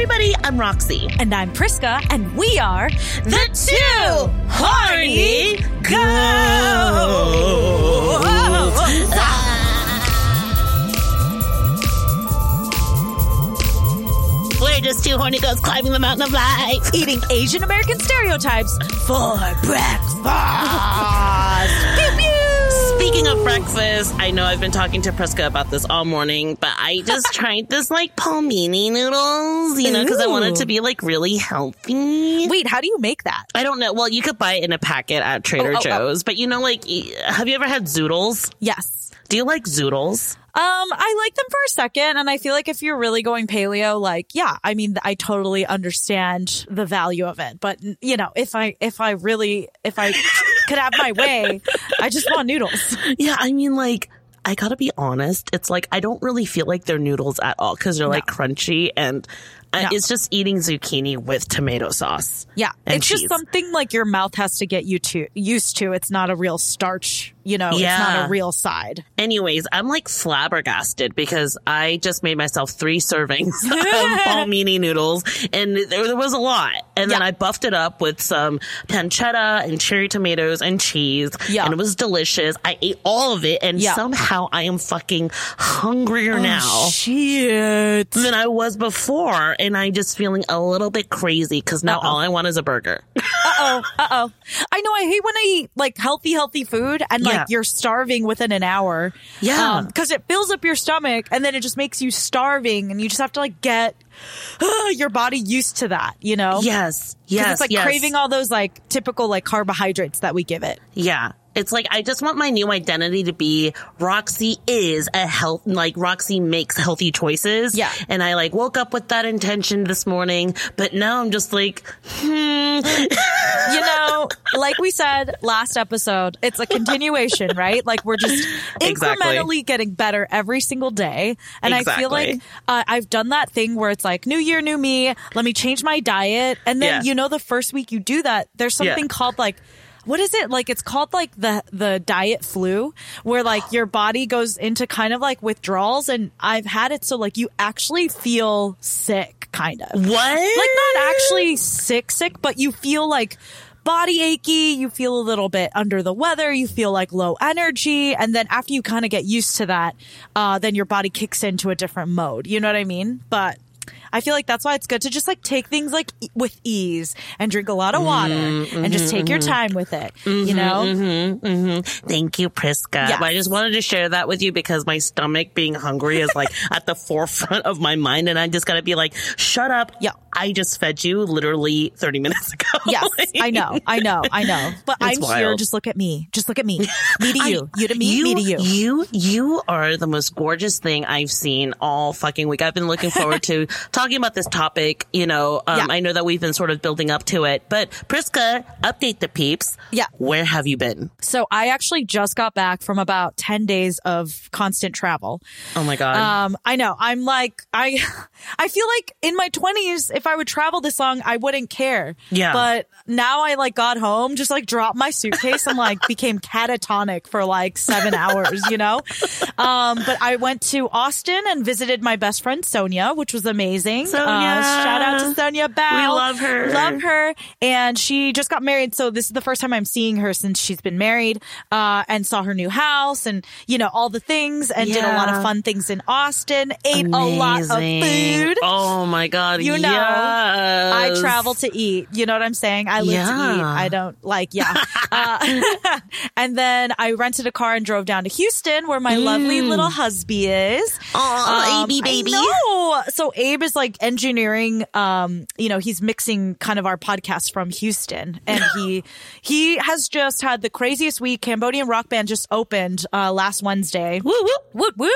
everybody, I'm Roxy. And I'm Priska, and we are The Two Horny Girls. We're just two horny girls climbing the mountain of life. eating Asian American stereotypes for breakfast. Speaking of breakfast, I know I've been talking to Priska about this all morning, but I just tried this like palmini noodles, you know, because I wanted to be like really healthy. Wait, how do you make that? I don't know. Well, you could buy it in a packet at Trader Oh, oh, oh. Joe's, but you know, like, have you ever had zoodles? Yes. Do you like zoodles? Um, I like them for a second, and I feel like if you're really going paleo, like, yeah, I mean, I totally understand the value of it. But you know, if I if I really if I could have my way, I just want noodles. Yeah, I mean, like, I gotta be honest. It's like I don't really feel like they're noodles at all because they're like crunchy and Uh, no. it's just eating zucchini with tomato sauce. Yeah, it's cheese. just something like your mouth has to get you to used to. It's not a real starch, you know. Yeah. It's not a real side. Anyways, I'm like flabbergasted because I just made myself three servings of palmini noodles and there, there was a lot. And then Yeah. I buffed it up with some pancetta and cherry tomatoes and cheese. Yeah. And it was delicious. I ate all of it and Yeah. somehow I am fucking hungrier oh, now. Oh, shit. than I was before, and I'm just feeling a little bit crazy because now Uh-oh. all I want is a burger. Uh oh. Uh oh. I know. I hate when I eat like healthy, healthy food and Yeah. like you're starving within an hour. Yeah. Because it fills up your stomach and then it just makes you starving and you just have to like get your body used to that, you know? Yes. yes, It's like yes. craving all those like typical like carbohydrates that we give it. Yeah. It's like I just want my new identity to be Roxy is a health like Roxy makes healthy choices. Yeah. And I like woke up with that intention this morning, but now I'm just like, hmm. you know, like we said last episode, it's a continuation, right? Like we're just Exactly. incrementally getting better every single day. And I feel like uh, I've done that thing where it's like, new year, new me. Let me change my diet. And then, Yeah. you know, the first week you do that, there's Yeah. something called like, what is it? Like it's called like the the diet flu where like your body goes into kind of like withdrawals and I've had it so like you actually feel sick kind of What? like not actually sick sick but you feel like body achy you feel a little bit under the weather you feel like low energy and then after you kind of get used to that uh then your body kicks into a different mode you know what i mean but I feel like that's why it's good to just like take things like e- with ease and drink a lot of water mm-hmm, and just take your mm-hmm. time with it. You mm-hmm, know? Thank you, Priska. Yes. I just wanted to share that with you because my stomach being hungry is like at the forefront of my mind, and I just gotta be like, "Shut up!" Yeah. I just fed you literally thirty minutes ago. Yes, I know, I know, I know. But I'm here. Just look at me. Just look at me. Me to I- you. you to me. me to you. You, you are the most gorgeous thing I've seen all fucking week. I've been looking forward to talking about this topic. You know, um, Yeah. I know that we've been sort of building up to it, but Priska, update the peeps. Yeah. Where have you been? So I actually just got back from about 10 days of constant travel. Oh my God. Um, I know. I'm like, I, I feel like in my twenties, if I would travel this long, I wouldn't care. Yeah. But now I like got home, just like dropped my suitcase and like became catatonic for like seven hours, you know? Um, but I went to Austin and visited my best friend Sonia, which was amazing. Sonia. Uh, shout out to Sonia Bao. We love her. Love her. And she just got married. So this is the first time I'm seeing her since she's been married, uh, and saw her new house and, you know, all the things and did a lot of fun things in Austin, ate a lot of food. Oh my God. You know, I travel to eat. You know what I'm saying? I live to eat. I don't like, yeah. uh, and then I rented a car and drove down to Houston where my lovely little husby is. Aw, Um, Abe baby. Know. So Abe is like engineering. Um, you know, he's mixing kind of our podcast from Houston, and he he has just had the craziest week. Cambodian rock band just opened uh, last Wednesday. Woo, woo. Woot woot!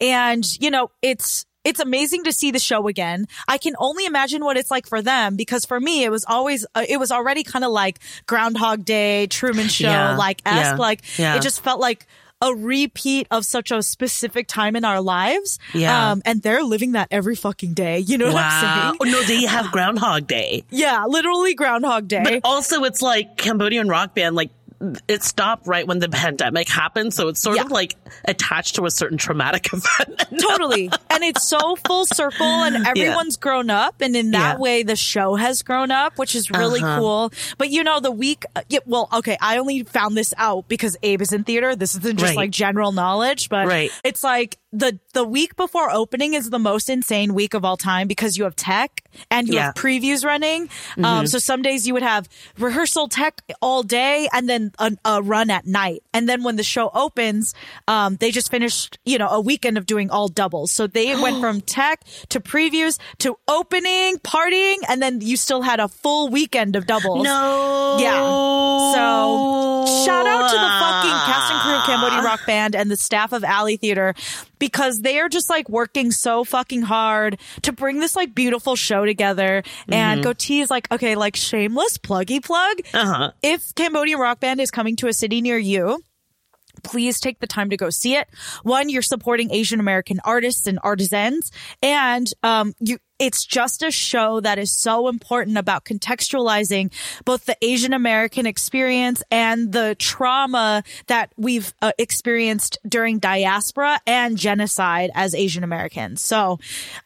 And you know, it's it's amazing to see the show again. I can only imagine what it's like for them because for me, it was always uh, it was already kind of like Groundhog Day, Truman Show, Yeah. like esque. Yeah. Like Yeah. it just felt like a repeat of such a specific time in our lives. Yeah. Um, and they're living that every fucking day. You know what Wow. I'm Oh, saying? no, they have Groundhog Day. Yeah, literally Groundhog Day. But also, it's like Cambodian rock band. Like it stopped right when the pandemic happened. So it's sort Yeah. of like attached to a certain traumatic event. totally. And it's so full circle and everyone's grown up. And in that Yeah. way, the show has grown up, which is really Uh-huh. cool. But you know, the week, yeah, well, okay, I only found this out because Abe is in theater. This isn't just Right. like general knowledge, but Right. it's like the, the week before opening is the most insane week of all time because you have tech and you have previews running. Mm-hmm. Um, so some days you would have rehearsal tech all day and then a, a run at night. And then when the show opens, um, they just finished, you know, a weekend of doing all doubles. So they went from tech to previews to opening, partying, and then you still had a full weekend of doubles. no. Yeah. So shout out to the fucking cast and crew of Cambodia Rock Band and the staff of Alley Theater because they are just like working so fucking hard to bring this like beautiful show together. And Goatee is like, okay, like shameless pluggy plug. Uh-huh. If Cambodian Rock Band is coming to a city near you, please take the time to go see it. One, you're supporting Asian American artists and artisans, and um, you. It's just a show that is so important about contextualizing both the Asian American experience and the trauma that we've uh, experienced during diaspora and genocide as Asian Americans. So,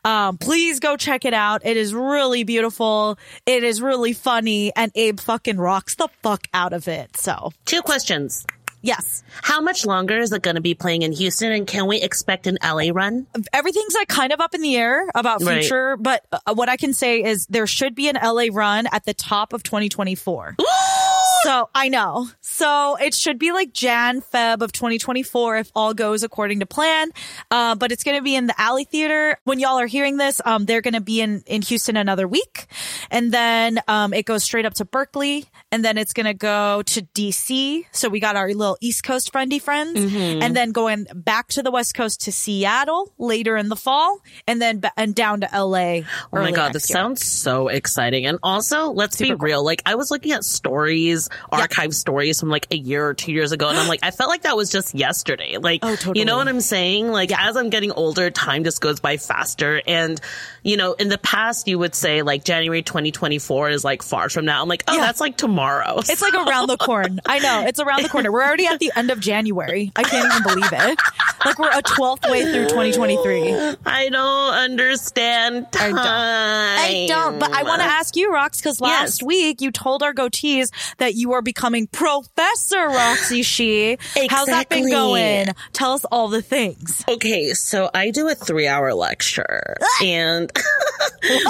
um, please go check it out. It is really beautiful. It is really funny, and Abe fucking rocks the fuck out of it. So, Two questions. Yes. How much longer is it going to be playing in Houston, and can we expect an LA run? everything's like kind of up in the air about Right. future, but uh, what I can say is there should be an LA run at the top of 2024. So I know. So it should be like Jan, Feb of 2024 if all goes according to plan. Uh, but it's going to be in the Alley Theater. When y'all are hearing this, um, they're going to be in, in Houston another week. And then, um, it goes straight up to Berkeley and then it's going to go to DC. So we got our little East Coast friendly friends and then going back to the West Coast to Seattle later in the fall and then ba- and down to LA. Oh my god, this sounds so exciting. And also, let's be real. Like, I was looking at stories, archive stories from like a year or two years ago, and I'm like, I felt like that was just yesterday. Like, Oh, totally. you know what I'm saying? Like, as I'm getting older, time just goes by faster. And, you know, in the past, you would say like January 2024 is like far from now. I'm like, oh, Yeah. that's like tomorrow. It's like around the corner. I know. It's around the corner. We're already at the end of January. I can't even believe it. Like we're a 12th way through 2023. I don't understand I time. don't. I don't, but I want to ask you, Rox, because last Yes. week you told our goatees that you are becoming Professor Roxy Shih. How's that been going? Tell us all the things. Okay, so I do a three hour lecture and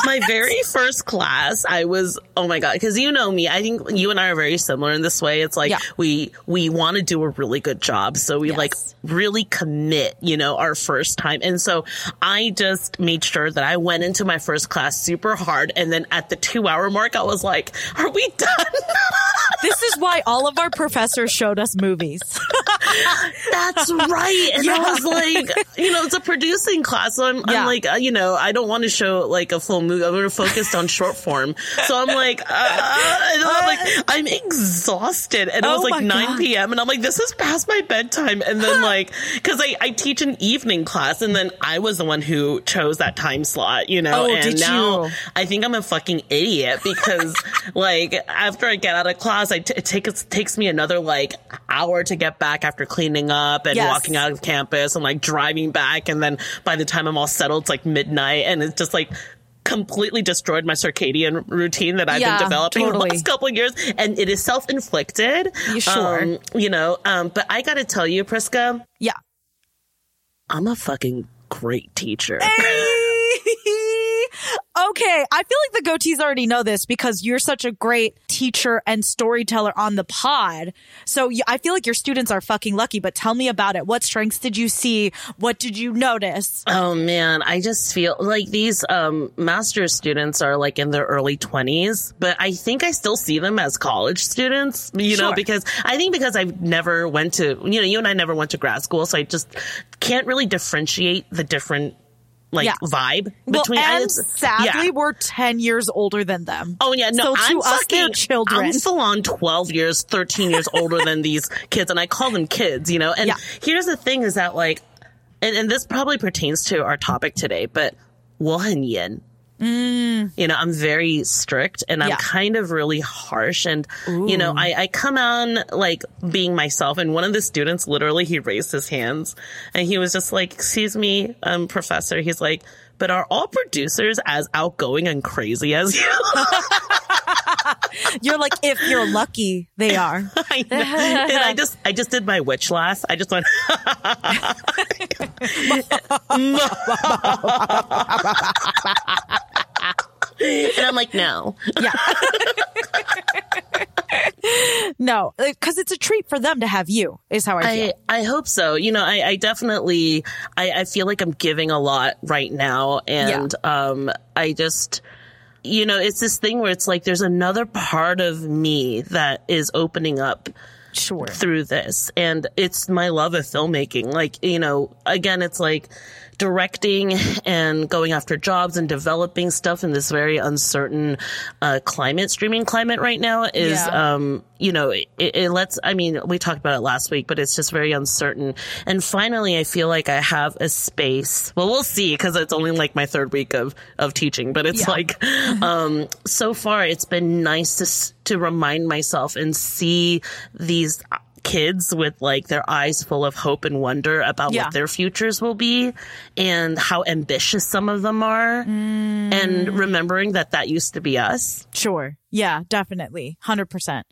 my very first class, I was, oh my God, cause you know me. I think you and I are very similar in this way. It's like Yeah. we, we want to do a really good job. So we Yes. like really commit, you know, our first time. And so I just made sure that I went into my first class super hard. And then at the two hour mark, I was like, are we done? This is why all of our professors showed us movies. That's right. And I was like, you know, it's a producing class. So I'm, Yeah. I'm like, uh, you know, I don't want to show like a full movie. I'm going to focus on short form. So I'm like, uh, I'm like, I'm exhausted. And it Oh was like 9 God. p.m. And I'm like, this is past my bedtime. And then like, cause I, I teach an evening class and then I was the one who chose that time slot, you know, Oh, and did now you? I think I'm a fucking idiot because like after I get out of class, I t- it takes takes me another like hour to get back after cleaning up and Yes. walking out of campus and like driving back, and then by the time I'm all settled, it's like midnight, and it's just like completely destroyed my circadian routine that I've Yeah, been developing totally. the last couple of years, and it is self inflicted. You sure? you know, um, but I got to tell you, Priska, Yeah. I'm a fucking great teacher. okay, I feel like the goatees already know this because you're such a great teacher and storyteller on the pod. So I feel like your students are fucking lucky, but tell me about it. What strengths did you see? What did you notice? Oh man, I just feel like these um master's students are like in their early 20s, but I think I still see them as college students, you know, because I think because I've never went to, you know, you and I never went to grad school, so I just can't really differentiate the different like Yeah. vibe Well, between and it's- sadly, yeah. we're 10 years older than them. Oh yeah, no, So to I'm us, fucking, they're children. I'm full on twelve years, thirteen years older than these kids, and I call them kids, you know. And Yeah. here's the thing: is that like, and, and this probably pertains to our topic today, but 我很严. you know, I'm very strict and I'm Yeah. kind of really harsh. And, you know, I, I come on like being myself. And one of the students literally, he raised his hands and he was just like, excuse me, um, professor. He's like, but are all producers as outgoing and crazy as you? You're like, if you're lucky, they are. I know. and I just, I just did my witch laugh. I just went, and I'm like, no. Yeah. No, because it's a treat for them to have you, is how I feel. I, I hope so. You know, I, I definitely, I, I feel like I'm giving a lot right now. And, um, I just, you know, it's this thing where it's like there's another part of me that is opening up sure. through this. And it's my love of filmmaking. Like, you know, again, it's like directing and going after jobs and developing stuff in this very uncertain uh, climate, streaming climate right now is, Yeah. um, you know, it, it lets, I mean, we talked about it last week, but it's just very uncertain. And finally, I feel like I have a space. Well, we'll see because it's only like my third week of, of teaching, but it's Yeah. like, um, so far it's been nice to, to remind myself and see these kids with like their eyes full of hope and wonder about Yeah. what their futures will be and how ambitious some of them are and mm. remembering that that used to be us. Sure. Yeah, definitely. 100%.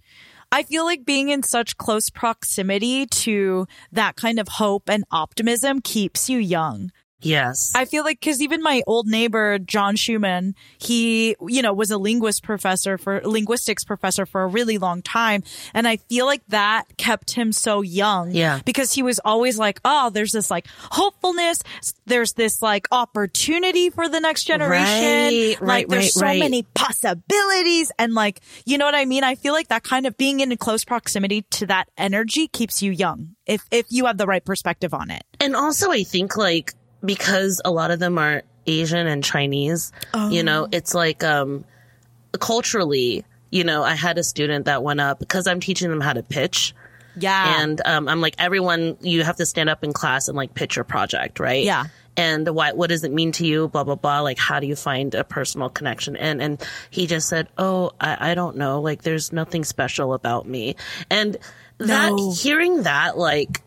I feel like being in such close proximity to that kind of hope and optimism keeps you young. Yes. I feel like because even my old neighbor John Schumann, he you know was a linguist professor for linguistics professor for a really long time, and I feel like that kept him so young. Yeah. because he was always like, oh, there's this like hopefulness, there's this like opportunity for the next generation. Right, like right, there's right, so right. many possibilities, and like you know what I mean. I feel like that kind of being in close proximity to that energy keeps you young if if you have the right perspective on it. And also, I think like because a lot of them are Asian and Chinese, you know, it's like um culturally, you know, I had a student that went up because I'm teaching them how to pitch. Yeah, And um, I'm like, everyone, you have to stand up in class and like pitch your project, right? Yeah. And what what does it mean to you? Blah blah blah. Like, how do you find a personal connection? And and he just said, "Oh, I, I don't know. Like, there's nothing special about me." And that No. hearing that, like,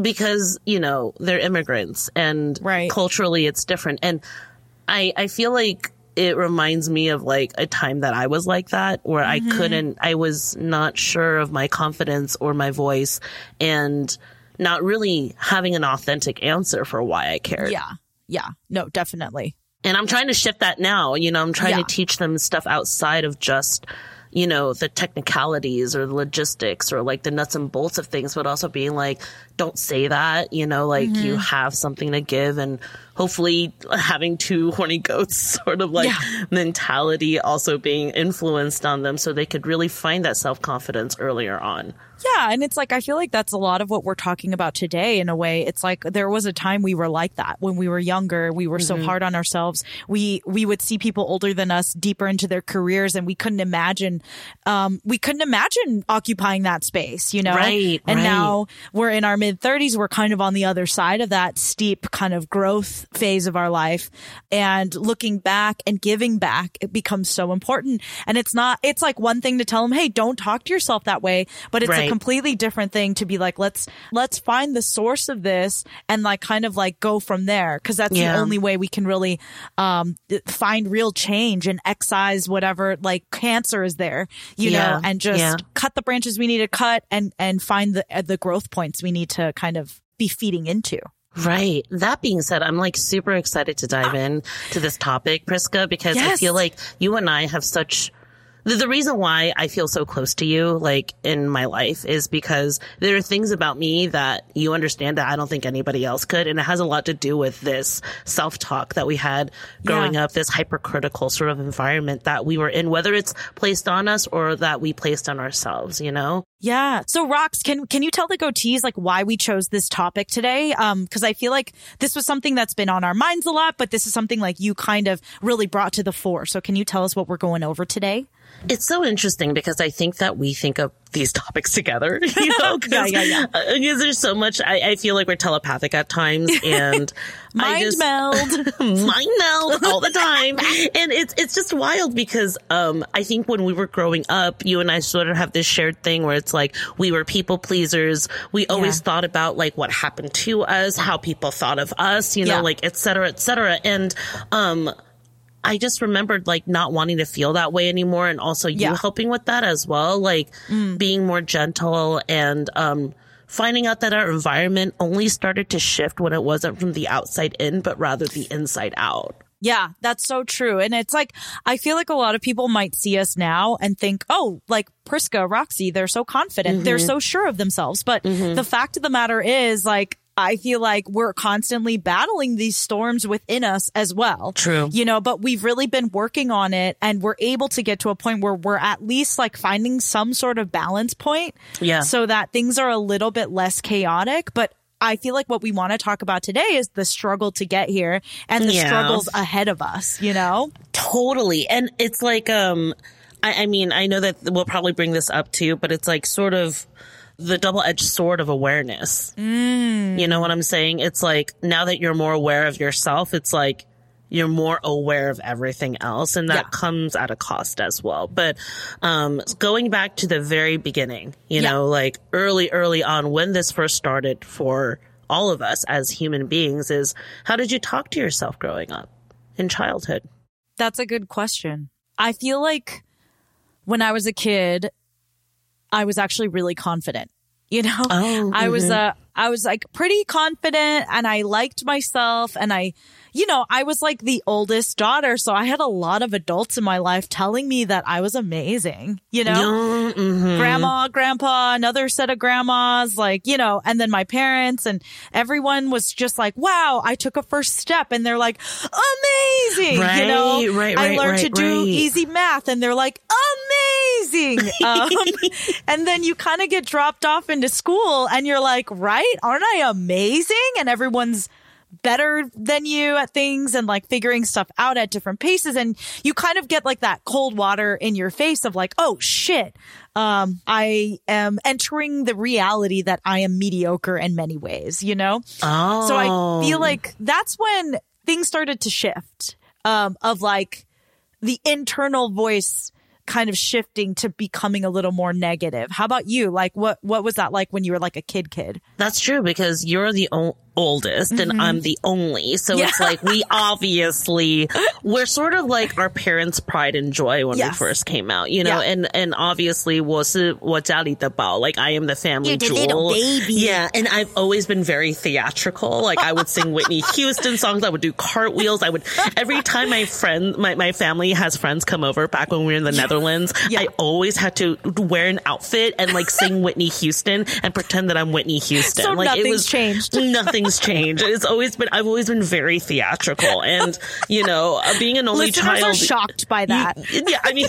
because you know they're immigrants and Right. culturally it's different, and I I feel like it reminds me of like a time that I was like that where Mm-hmm. I couldn't I was not sure of my confidence or my voice and not really having an authentic answer for why I cared. Yeah. Yeah. No, definitely. And I'm trying to shift that now. You know, I'm trying Yeah. to teach them stuff outside of just, you know, the technicalities or the logistics or like the nuts and bolts of things, but also being like, don't say that, you know, like Mm-hmm. you have something to give and hopefully having two horny goats sort of like Yeah. mentality also being influenced on them so they could really find that self confidence earlier on. Yeah. And it's like, I feel like that's a lot of what we're talking about today in a way. It's like there was a time we were like that when we were younger. We were Mm-hmm. so hard on ourselves. We, we would see people older than us deeper into their careers and we couldn't imagine, um, we couldn't imagine occupying that space, you know? Right, And right. now we're in our mid thirties. We're kind of on the other side of that steep kind of growth phase of our life and looking back and giving back, it becomes so important. And it's not, it's like one thing to tell them, Hey, don't talk to yourself that way, but it's a Right. Completely different thing to be like, let's, let's find the source of this and like kind of like go from there. Cause that's Yeah. the only way we can really, um, find real change and excise whatever like cancer is there, you Yeah. know, and just Yeah. cut the branches we need to cut and, and find the, uh, the growth points we need to kind of be feeding into. Right. That being said, I'm like super excited to dive in to this topic, Priska, because I feel like you and I have such the, the reason why I feel so close to you, like in my life, is because there are things about me that you understand that I don't think anybody else could. And it has a lot to do with this self talk that we had growing Yeah. up, this hypercritical sort of environment that we were in, whether it's placed on us or that we placed on ourselves, you know? Yeah. So Rox, can can you tell the goatees like why we chose this topic today? Um, because I feel like this was something that's been on our minds a lot, but this is something like you kind of really brought to the fore. So can you tell us what we're going over today? It's so interesting because I think that we think of these topics together, you know, Yeah, yeah, yeah. uh, because there's so much, I, I feel like we're telepathic at times and Mind just, meld. mind meld all the time. and it's, it's just wild because, um, I think when we were growing up, you and I sort of have this shared thing where it's like we were people pleasers. We always Yeah. thought about like what happened to us, how people thought of us, you know, Yeah. like et cetera, et cetera. And, um, I just remembered like not wanting to feel that way anymore and also you Yeah. helping with that as well, like mm. being more gentle and um finding out that our environment only started to shift when it wasn't from the outside in but rather the inside out. Yeah, that's so true. And it's like, I feel like a lot of people might see us now and think, oh, like Priska, Roxy, they're so confident. They're mm-hmm. so sure of themselves. But mm-hmm. the fact of the matter is, like, I feel like we're constantly battling these storms within us as well. True. You know, but we've really been working on it and we're able to get to a point where we're at least like finding some sort of balance point. Yeah. So that things are a little bit less chaotic. But I feel like what we want to talk about today is the struggle to get here and the Yeah. struggles ahead of us, you know? Totally. And it's like, um, I, I mean, I know that we'll probably bring this up too, but it's like sort of the double edged sword of awareness. Mm. You know what I'm saying? It's like now that you're more aware of yourself, it's like you're more aware of everything else and that Yeah. comes at a cost as well. But, um, going back to the very beginning, you Yeah. know, like early, early on when this first started for all of us as human beings is how did you talk to yourself growing up in childhood? That's a good question. I feel like when I was a kid, I was actually really confident. You know, Oh, I was uh, I was like pretty confident, and I liked myself, and I, you know, I was like the oldest daughter, so I had a lot of adults in my life telling me that I was amazing. You know, Mm-hmm. grandma, grandpa, another set of grandmas, like, you know, and then my parents and everyone was just like, wow, I took a first step and they're like, amazing. you know, Right, right, I right, learned to do right. easy math and they're like, amazing. um, and then you kind of get dropped off into school and you're like, right? Aren't I amazing? And everyone's better than you at things and like figuring stuff out at different paces. And you kind of get like that cold water in your face of like oh shit. Um i am entering the reality that i am mediocre in many ways you know? Oh. so i feel like that's when things started to shift um of like the internal voice kind of shifting to becoming a little more negative. How about you? Like what what was that like when you were like a kid kid? That's true because you're the o- oldest mm-hmm. and I'm the only. So yeah. it's like we obviously we're sort of like our parents' pride and joy when yes. we first came out, you know, yeah. and and obviously was bao. Like I am the family You're jewel. The little baby. Yeah, and I've always been very theatrical. Like I would sing Whitney Houston songs, I would do cartwheels, I would every time my friend my, my family has friends come over back when we were in the yeah. Netherlands, I always had to wear an outfit and like sing Whitney Houston and pretend that I'm Whitney Houston. So like it was changed. Nothing Nothing's changed. It's always been. I've always been very theatrical, and you know, uh, being an only listeners child. are shocked by that Yeah, I mean,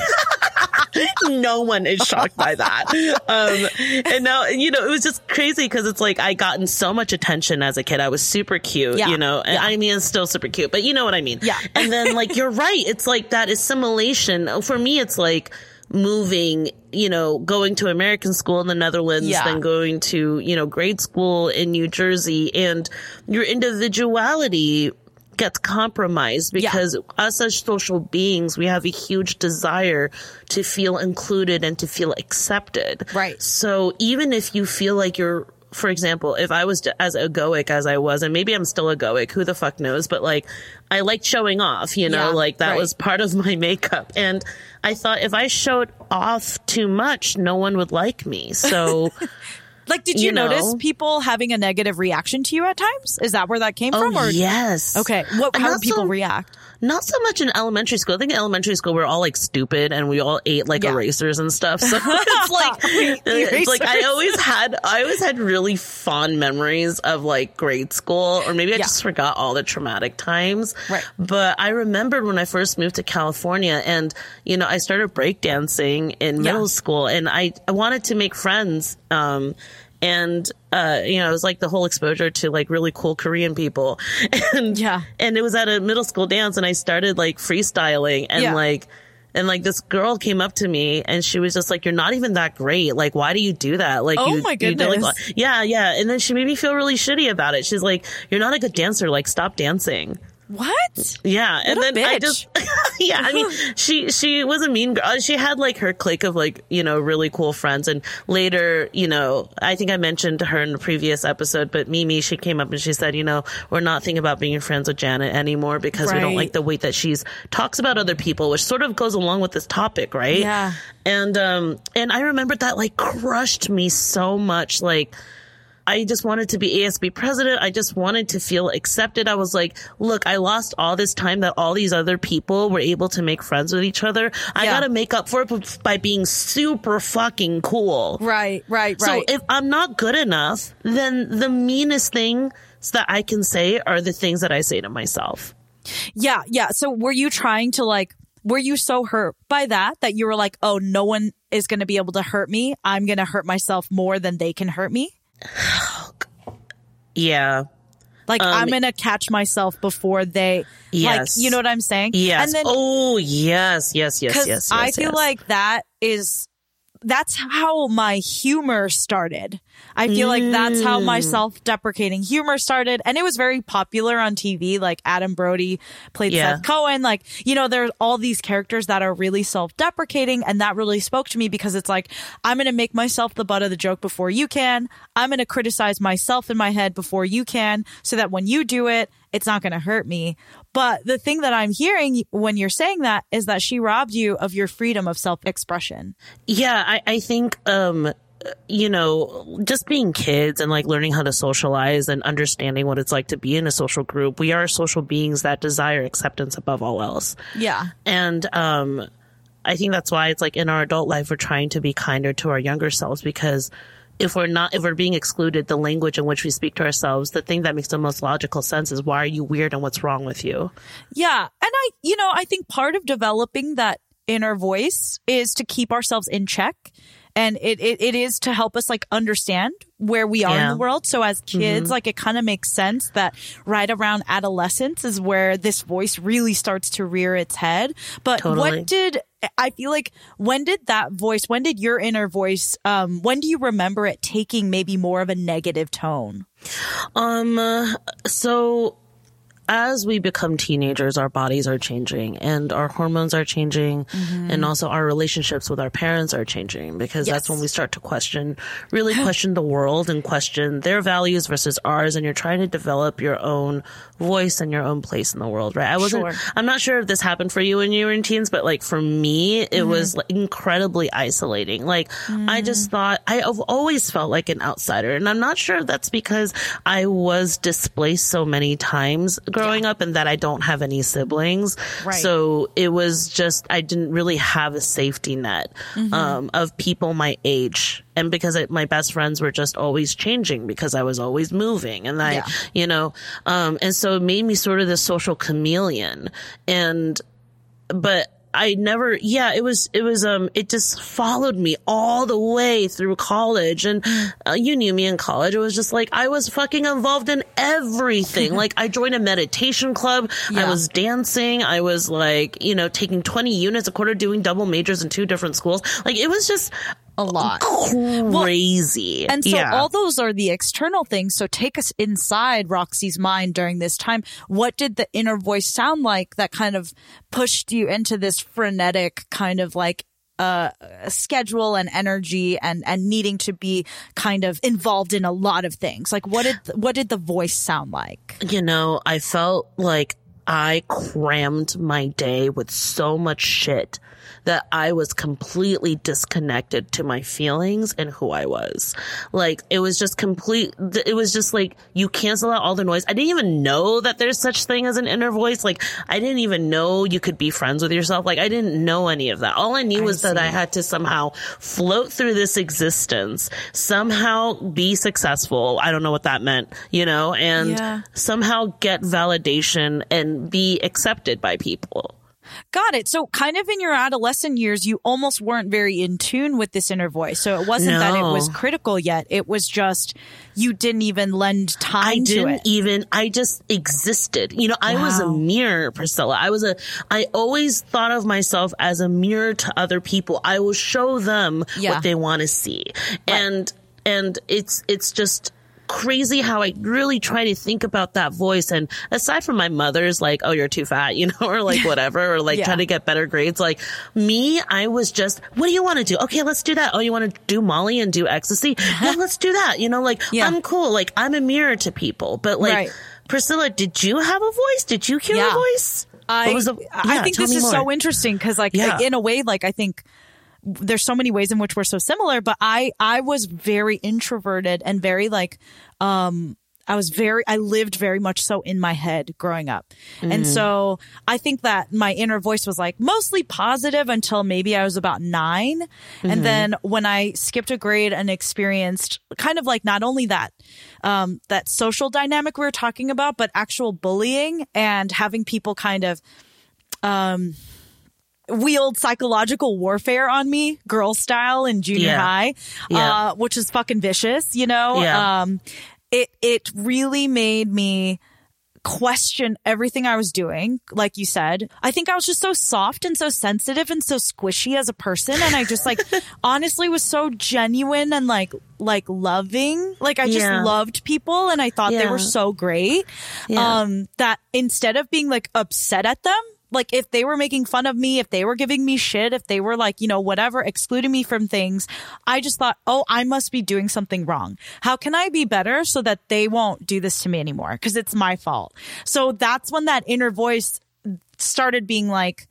no one is shocked by that. Um, and now, you know, it was just crazy because it's like I gotten so much attention as a kid. I was super cute, Yeah. you know, and I mean, it's still super cute, but you know what I mean? Yeah. And then, like, you're right. It's like that assimilation. For me, it's like moving, you know, going to American school in the Netherlands, Yeah. then going to, you know, grade school in New Jersey and your individuality gets compromised because us as social beings, we have a huge desire to feel included and to feel accepted. Right. So even if you feel like you're, for example, if I was as egoic as I was, and maybe I'm still egoic, who the fuck knows, but like, I liked showing off, you know, Yeah, like that right. was part of my makeup. And I thought if I showed off too much, no one would like me. So, Like, did you, You know. notice people having a negative reaction to you at times? Is that where that came oh, from? oh, Or yes. okay, what? How not did people react? Not so much in elementary school. I think in elementary school we're all like stupid and we all ate like Yeah. erasers and stuff. So it's like it's like I always had I always had really fond memories of like grade school or maybe I Yeah. just forgot all the traumatic times. Right. But I remembered when I first moved to California and you know I started breakdancing in middle school and I I wanted to make friends um and uh you know it was like the whole exposure to like really cool korean people and Yeah. and it was at a middle school dance and i started like freestyling and Yeah. like And like this girl came up to me and she was just like, "You're not even that great. Like, why do you do that? Like, Oh you, my you goodness. like, yeah, yeah." And then she made me feel really shitty about it. She's like, "You're not a good dancer. Like, stop dancing." What? Yeah, and What then I just yeah, I mean, she she was a mean girl. She had like her clique of like you know really cool friends, and later you know I think I mentioned her in the previous episode, but Mimi she came up and she said you know we're not thinking about being friends with Janet anymore because we don't like the way that she's talks about other people, which sort of goes along with this topic, right? Yeah. and um and I remember that like crushed me so much, like. I just wanted to be ASB president. I just wanted to feel accepted. I was like, look, I lost all this time that all these other people were able to make friends with each other. I Yeah. gotta make up for it by being super fucking cool. Right, right, right. So if I'm not good enough, then the meanest things that I can say are the things that I say to myself. yeah, yeah. So were you trying to like, were you so hurt by that that you were like, oh, no one is going to be able to hurt me. I'm going to hurt myself more than they can hurt me? Yeah. Like I'm going to catch myself before they, Um, Yes. like, you know what I'm saying? Yes. And then, oh, yes, yes, yes, yes, yes. I feel yes. like that is that's how my humor started. I feel like that's how my Mm. self-deprecating humor started, and it was very popular on TV. Like Adam Brody played Yeah. Seth Cohen. Like you know, there's all these characters that are really self-deprecating, and that really spoke to me because it's like I'm going to make myself the butt of the joke before you can. I'm going to criticize myself in my head before you can, so that when you do it, it's not going to hurt me. But the thing that I'm hearing when you're saying that is that she robbed you of your freedom of self expression. Yeah, I, I think, um, you know, just being kids and like learning how to socialize and understanding what it's like to be in a social group. We are social beings that desire acceptance above all else. Yeah. And, um, I think that's why it's like in our adult life, we're trying to be kinder to our younger selves because if we're not, if we're being excluded, the language in which we speak to ourselves, the thing that makes the most logical sense is why are you weird and what's wrong with you? Yeah. And I, you know, I think part of developing that inner voice is to keep ourselves in check. And it, it, it is to help us like understand where we are in the world. So as kids, like it kind of makes sense that right around adolescence is where this voice really starts to rear its head. But Totally. what did, I feel like when did that voice, when did your inner voice, um, when do you remember it taking maybe more of a negative tone? Um, uh, so as we become teenagers, our bodies are changing and our hormones are changing mm-hmm. and also our relationships with our parents are changing because that's when we start to question, really question the world and question their values versus ours. And you're trying to develop your own voice and your own place in the world, right? I wasn't, Sure. I'm not sure if this happened for you when you were in teens, but like for me, it mm-hmm. was like incredibly isolating. Like I mm-hmm. just thought I've always felt like an outsider and I'm not sure if that's because I was displaced so many times growing up and that I don't have any siblings. Right. So it was just, I didn't really have a safety net, um, of people my age. And because I, my best friends were just always changing because I was always moving and I, Yeah. you know, um, and so it made me sort of this social chameleon and, but I never, yeah, it was, it was, um, it just followed me all the way through college. And uh, you knew me in college. It was just like, I was fucking involved in everything. like, I joined a meditation club. I was dancing. I was like, you know, taking 20 units a quarter, doing double majors in two different schools. Like, it was just A lot. crazy. And so yeah. all those are the external things. So take us inside Roxy's mind during this time. What did the inner voice sound like that kind of pushed you into this frenetic kind of like uh schedule and energy and and needing to be kind of involved in a lot of things. Like what did what did the voice sound like? you know, I felt like I crammed my day with so much shit that I was completely disconnected to my feelings and who I was. Like, it was just complete, it was just like, you cancel out all the noise. I didn't even know that there's such thing as an inner voice. Like, I didn't even know you could be friends with yourself. Like, I didn't know any of that. All I knew was that I had to somehow float through this existence, somehow be successful. I don't know what that meant, you know, and Yeah. somehow get validation and be accepted by people. Got it. So kind of in your adolescent years, you almost weren't very in tune with this inner voice. So it wasn't that it was critical yet. It was just you didn't even lend time I didn't even, I just existed. You know, I was a mirror, Priscilla. I was a, I always thought of myself as a mirror to other people. I will show them Yeah. what they want to see. And, and it's, it's just, crazy how I really try to think about that voice and aside from my mother's like oh you're too fat you know or like whatever or like Yeah. trying to get better grades like me I was just what do you want to do okay let's do that oh you want to do Molly and do ecstasy uh-huh. yeah let's do that you know like Yeah. I'm cool like I'm a mirror to people but like Right. Priscilla did you have a voice did you hear Yeah. a voice I, the- I think this is more. so interesting because, like, Yeah. in a way, like I think there's so many ways in which we're so similar. But I, I was very introverted and very like, um, I was very, I lived very much so in my head growing up. Mm-hmm. And so I think that my inner voice was like mostly positive until maybe I was about 9 Mm-hmm. And then when I skipped a grade and experienced kind of like not only that, um, that social dynamic we were talking about, but actual bullying and having people kind of, um, wield psychological warfare on me, girl style in junior Yeah. high, Yeah. uh, which is fucking vicious, you know? Yeah. Um, it, it really made me question everything I was doing. Like you said, I think I was just so soft and so sensitive and so squishy as a person. And I just like honestly was so genuine and like, like loving. Like I just Yeah. loved people and I thought they were so great. Yeah. Um, that instead of being like upset at them, like if they were making fun of me, if they were giving me shit, if they were like, you know, whatever, excluding me from things, I just thought, oh, I must be doing something wrong. How can I be better so that they won't do this to me anymore? Because it's my fault. So that's when that inner voice started being like,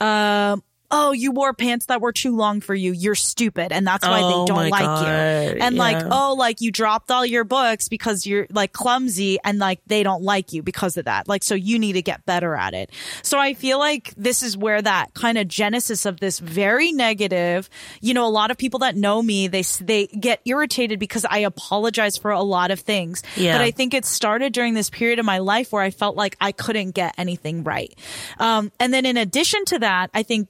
um, oh, you wore pants that were too long for you. You're stupid. And that's why Oh they don't like God. you. And like, oh, like you dropped all your books because you're like clumsy and like they don't like you because of that. Like, so you need to get better at it. So I feel like this is where that kind of genesis of this very negative, you know, a lot of people that know me, they, they get irritated because I apologize for a lot of things. Yeah. But I think it started during this period of my life where I felt like I couldn't get anything right. Um, and then in addition to that, I think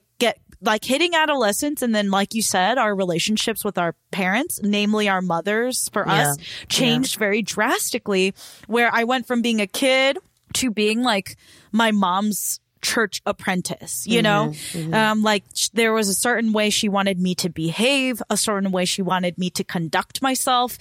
like hitting adolescence and then like you said our relationships with our parents namely our mothers for us Yeah. changed very drastically where i went from being a kid to being like my mom's church apprentice you know? Um like sh- there was a certain way she wanted me to behave a certain way she wanted me to conduct myself.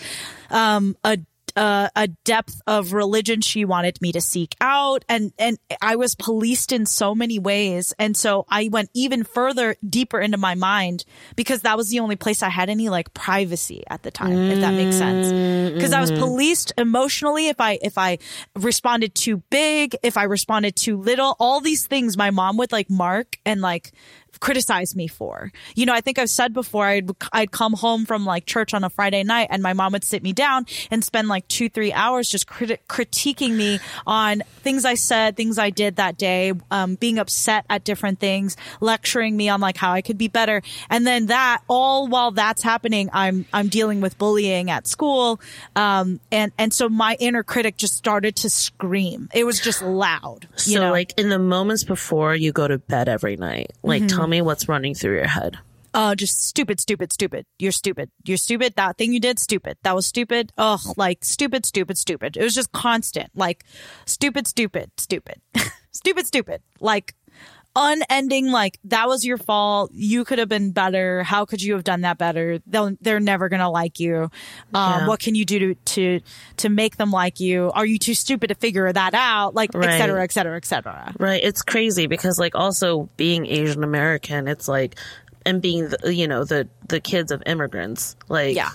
Um a uh, a depth of religion she wanted me to seek out. And and I was policed in so many ways. And so I went even further deeper into my mind because that was the only place I had any like privacy at the time if that makes sense. Because I was policed emotionally. If I if I responded too big if I responded too little all these things my mom would like mark and like criticize me for. You know, I think I've said before I'd I'd come home from like church on a Friday night and my mom would sit me down and spend like 2-3 hours just criti- critiquing me on things I said, things I did that day, um being upset at different things, lecturing me on like how I could be better. And then that all while that's happening, I'm I'm dealing with bullying at school. Um and and so my inner critic just started to scream. It was just loud. so you know? like in the moments before you go to bed every night like Mm-hmm. Tell me what's running through your head uh, just stupid, stupid, stupid. You're stupid. You're stupid. That thing you did, stupid. That was stupid. Ugh, like stupid, stupid, stupid. It was just constant. Like stupid, stupid, stupid, stupid, stupid. Like unending. Like that was your fault. You could have been better. How could you have done that better? They'll, they're never gonna like you. Um, Yeah. what can you do to, to to make them like you? Are you too stupid to figure that out? Like et Right. cetera, et cetera, et cetera. Right. It's crazy because like also being Asian American, it's like, and being the, you know, the, the kids of immigrants, like Yeah.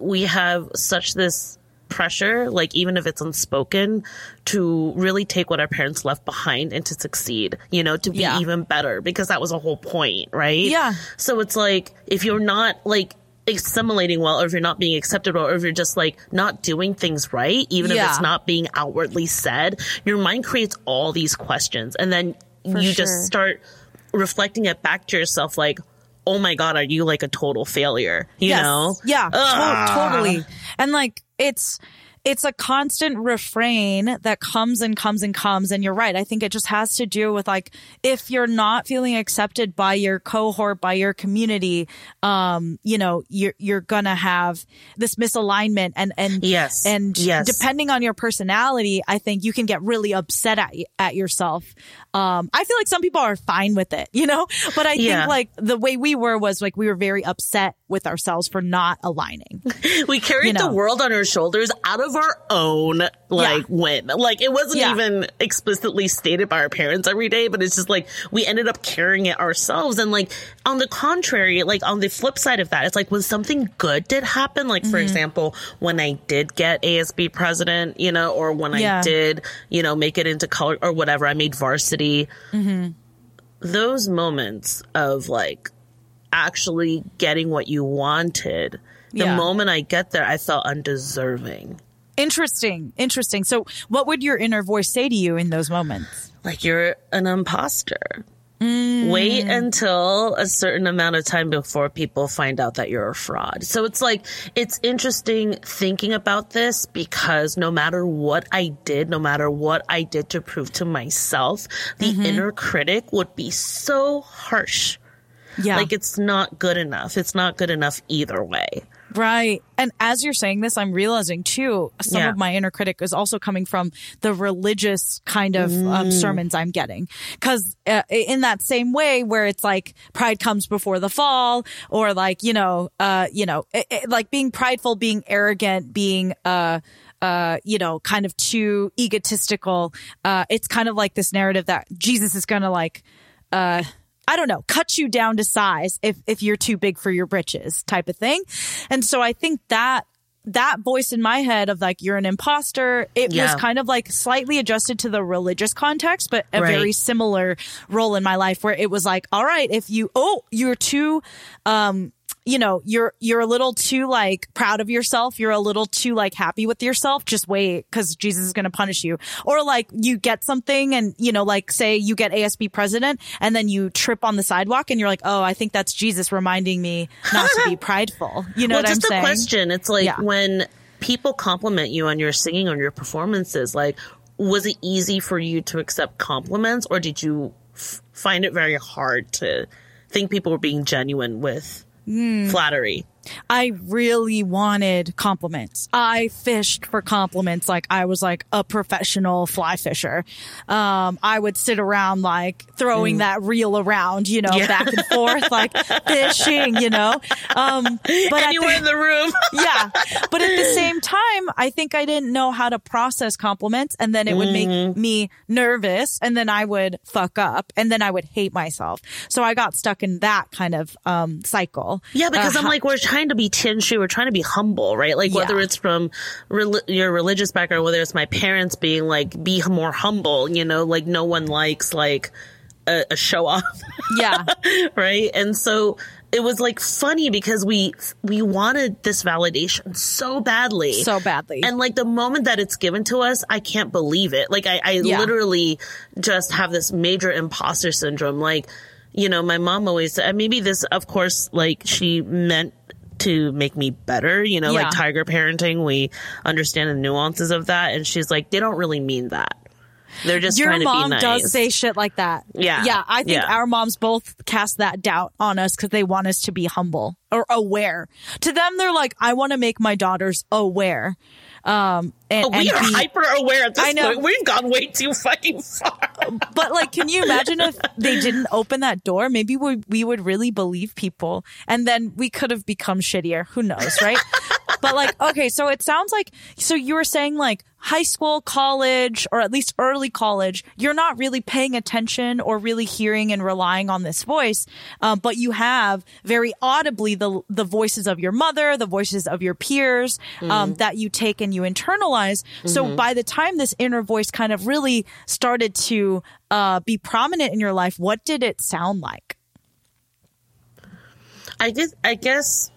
we have such this pressure, like even if it's unspoken, to really take what our parents left behind and to succeed, you know, to be Yeah. even better because that was a whole point, right? Yeah. So it's like, if you're not like, assimilating well or if you're not being accepted or if you're just like not doing things right even if it's not being outwardly said your mind creates all these questions and then For you sure. just start reflecting it back to yourself like oh my god are you like a total failure you Yes. know Yeah, to- ah. totally. And like it's it's a constant refrain that comes and comes and comes. And you're right. I think it just has to do with like, if you're not feeling accepted by your cohort, by your community, um, you know, you're, you're gonna have this misalignment and, and, Yes. and Yes. depending on your personality, I think you can get really upset at, at yourself. Um, I feel like some people are fine with it, you know, but I Yeah. think like the way we were was like, we were very upset with ourselves for not aligning. we carried You know. the world on our shoulders out of our own like win. Like it wasn't Yeah. even explicitly stated by our parents every day, but it's just like we ended up carrying it ourselves. And like on the contrary, like on the flip side of that, it's like when something good did happen, like Mm-hmm. for example, when I did get ASB president, you know, or when Yeah. I did, you know, make it into color or whatever, I made varsity. Mm-hmm. Those moments of like actually getting what you wanted. The Yeah. moment I get there, I felt undeserving. Interesting. Interesting. So what would your inner voice say to you in those moments? Like you're an imposter. Mm. Wait until a certain amount of time before people find out that you're a fraud. So it's like, it's interesting thinking about this because no matter what I did, no matter what I did to prove to myself, the mm-hmm. inner critic would be so harsh. Yeah. Like it's not good enough. It's not good enough either way. Right. And as you're saying this, I'm realizing too, some Yeah. of my inner critic is also coming from the religious kind of Mm. um, sermons I'm getting. Cause uh, in that same way where it's like pride comes before the fall or like, you know, uh, you know, it, it- like being prideful, being arrogant, being, uh, uh, you know, kind of too egotistical. Uh, it's kind of like this narrative that Jesus is going to like, uh, I don't know, cut you down to size if, if you're too big for your britches type of thing. And so I think that that voice in my head of like, you're an imposter, it Yeah. was kind of like slightly adjusted to the religious context, but a Right. very similar role in my life where it was like, all right, if you, oh, you're too, um, you know, you're, you're a little too like proud of yourself. You're a little too like happy with yourself. Just wait because Jesus is going to punish you. Or like you get something and, you know, like say you get ASB president and then you trip on the sidewalk and you're like, oh, I think that's Jesus reminding me not to be prideful. You know well, what I'm just saying? a question. It's like Yeah. when people compliment you on your singing, on your performances, like, was it easy for you to accept compliments or did you f- find it very hard to think people were being genuine with Hmm. flattery? I really wanted compliments. I fished for compliments like I was like a professional fly fisher. Um, I would sit around like throwing that reel around, you know, Mm. Yeah. back and forth, like fishing, you know. Um, but and you the- were in the room. yeah. But at the same time, I think I didn't know how to process compliments and then it would Mm-hmm. make me nervous and then I would fuck up and then I would hate myself. So I got stuck in that kind of, um, cycle. Yeah, because Uh, I'm like, we're trying to be tinshu, we're trying to be humble, right? Like whether Yeah. it's from rel- your religious background, whether it's my parents being like, be more humble, you know, like no one likes like a, a show off. yeah. right? And so it was like funny because we we wanted this validation so badly. So badly. And like the moment that it's given to us, I can't believe it. Like I, I Yeah. literally just have this major imposter syndrome. Like, you know, my mom always said, maybe this, of course, like she meant to make me better, you know, Yeah. like tiger parenting, we understand the nuances of that. And she's like, they don't really mean that. They're just Your trying to mom be nice. does say shit like that. Yeah. Yeah. I think Yeah. our moms both cast that doubt on us because they want us to be humble or aware. To them, they're like, I want to make my daughters aware. Um, and, Oh, we and are be- hyper aware at this I know. point. We've gone way too fucking far. but like, can you imagine if they didn't open that door? Maybe we, we would really believe people and then we could have become shittier. Who knows, right? but like, okay, so it sounds like, so you were saying like high school, college, or at least early college, you're not really paying attention or really hearing and relying on this voice. Um, but you have very audibly the, the voices of your mother, the voices of your peers, um, that you take and you internalize. So by the time this inner voice kind of really started to, uh, be prominent in your life, what did it sound like? I guess I guess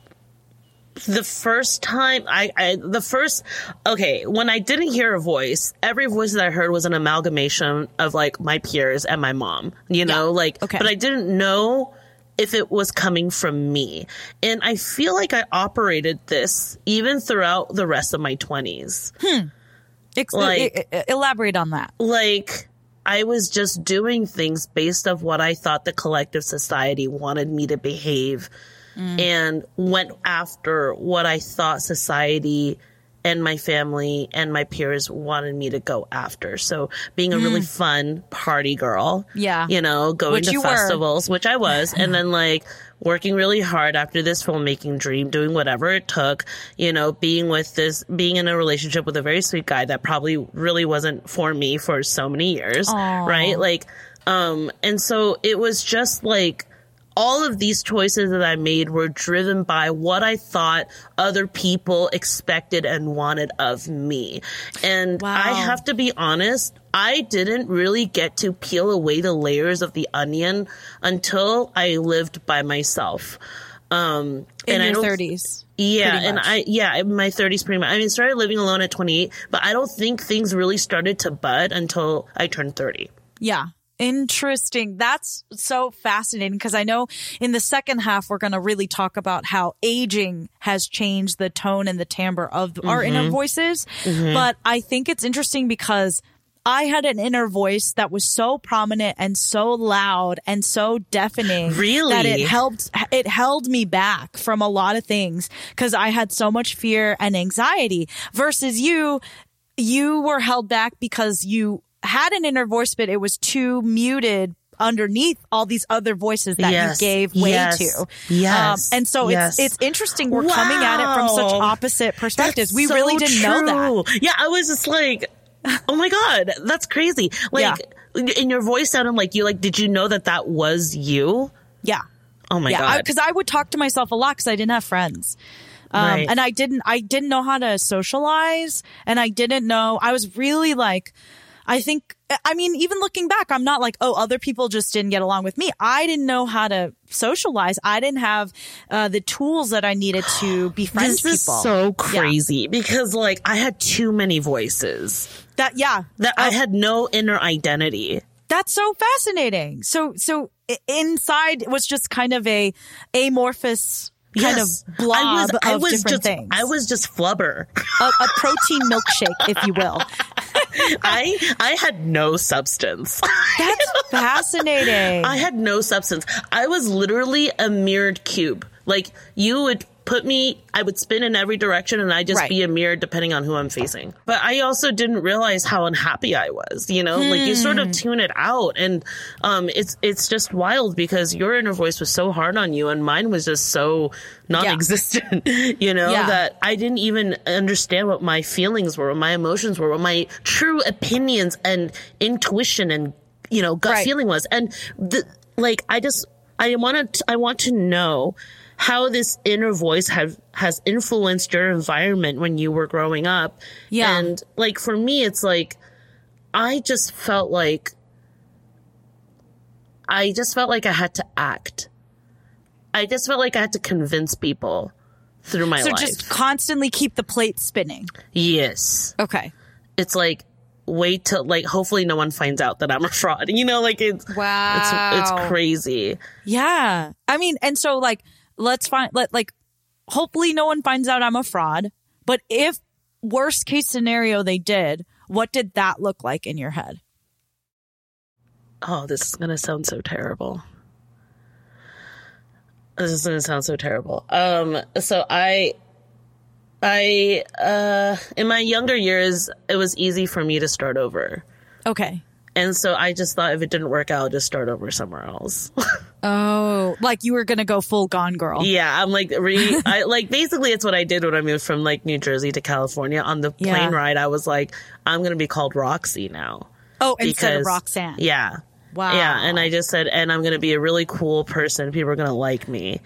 the first time I, I the first okay when I didn't hear a voice, every voice that I heard was an amalgamation of like my peers and my mom. You know, like Okay. but I didn't know if it was coming from me. And I feel like I operated this even throughout the rest of my 20s. Hmm. Ex- Like- e- elaborate on that. Like, I was just doing things based of what I thought the collective society wanted me to behave and went after what I thought society and my family and my peers wanted me to go after. So being a really fun party girl. Yeah. You know, going Which to you were. festivals, which I was, and then like working really hard after this filmmaking dream, doing whatever it took, you know, being with this, being in a relationship with a very sweet guy that probably really wasn't for me for so many years. Right. Like, um, and so it was just like, all of these choices that I made were driven by what I thought other people expected and wanted of me. And Wow. I have to be honest, I didn't really get to peel away the layers of the onion until I lived by myself. Um, In and your thirties. yeah, and. I yeah, in my 30s pretty much. I mean, started living alone at 28, but I don't think things really started to bud until I turned 30. Yeah. Interesting. That's so fascinating because I know in the second half, we're going to really talk about how aging has changed the tone and the timbre of our Mm-hmm. inner voices. But I think it's interesting because I had an inner voice that was so prominent and so loud and so deafening Really? that it helped it held me back from a lot of things because I had so much fear and anxiety versus you you were held back because you had an inner voice but it was too muted underneath all these other voices that Yes. you gave way Yes. to. Um, Yes. and so Yes. it's it's interesting we're coming at it from such opposite perspectives. That's we so really didn't know that. true. Yeah, I was just like, oh my god, that's crazy. Like, in your voice sounded like you. Like, did you know that that was you? Yeah. Oh my yeah, god. because I, would talk to myself a lot because I didn't have friends. Um, Right. and I didn't, I didn't know how to socialize and I didn't know, I was really like, I think, I mean, even looking back, I'm not like, oh, other people just didn't get along with me. I didn't know how to socialize. I didn't have, uh, the tools that I needed to befriend this people. is so Yeah. crazy because like I had too many voices That, yeah. that I had no inner identity. That's so fascinating. So, so inside was just kind of a amorphous kind Yes. of blob I was, of I was different just, things. I was just flubber. a, a protein milkshake, if you will. I I had no substance. That's fascinating. I had no substance. I was literally a mirrored cube. Like you would put me, I would spin in every direction and I'd just Right. be a mirror depending on who I'm facing. But I also didn't realize how unhappy I was, you know? Like you sort Hmm. of tune it out and um it's it's just wild because your inner voice was so hard on you and mine was just so non-existent, you know, Yeah. that I didn't even understand what my feelings were, what my emotions were, what my true opinions and intuition and you know, gut Right. feeling was. And the, like, I just, I want to, I want to know how this inner voice have, has influenced your environment when you were growing up. Yeah. And like, for me, it's like, I just felt like, I just felt like I had to act. I just felt like I had to convince people through my so life. just constantly keep the plate spinning. yes. Okay. It's like, wait till, like, hopefully no one finds out that I'm a fraud. You know, like, it's, Wow. it's, it's crazy. Yeah. I mean, and so like, let's find, let, like, hopefully no one finds out I'm a fraud. But if worst case scenario they did, what did that look like in your head? Oh, this is gonna sound so terrible. This is gonna sound so terrible. Um, so I, I, uh, in my younger years, it was easy for me to start over. Okay. And so I just thought if it didn't work out, I'll just start over somewhere else. Oh, like you were going to go full gone girl. yeah, I'm like, re, I, like, basically it's what I did when I moved from like New Jersey to California. On the Yeah. plane ride, I was like, I'm gonna be called Roxy now. Oh, instead of Roxanne. Yeah. Wow. Yeah. And I just said, and I'm going to be a really cool person. People are going to like me.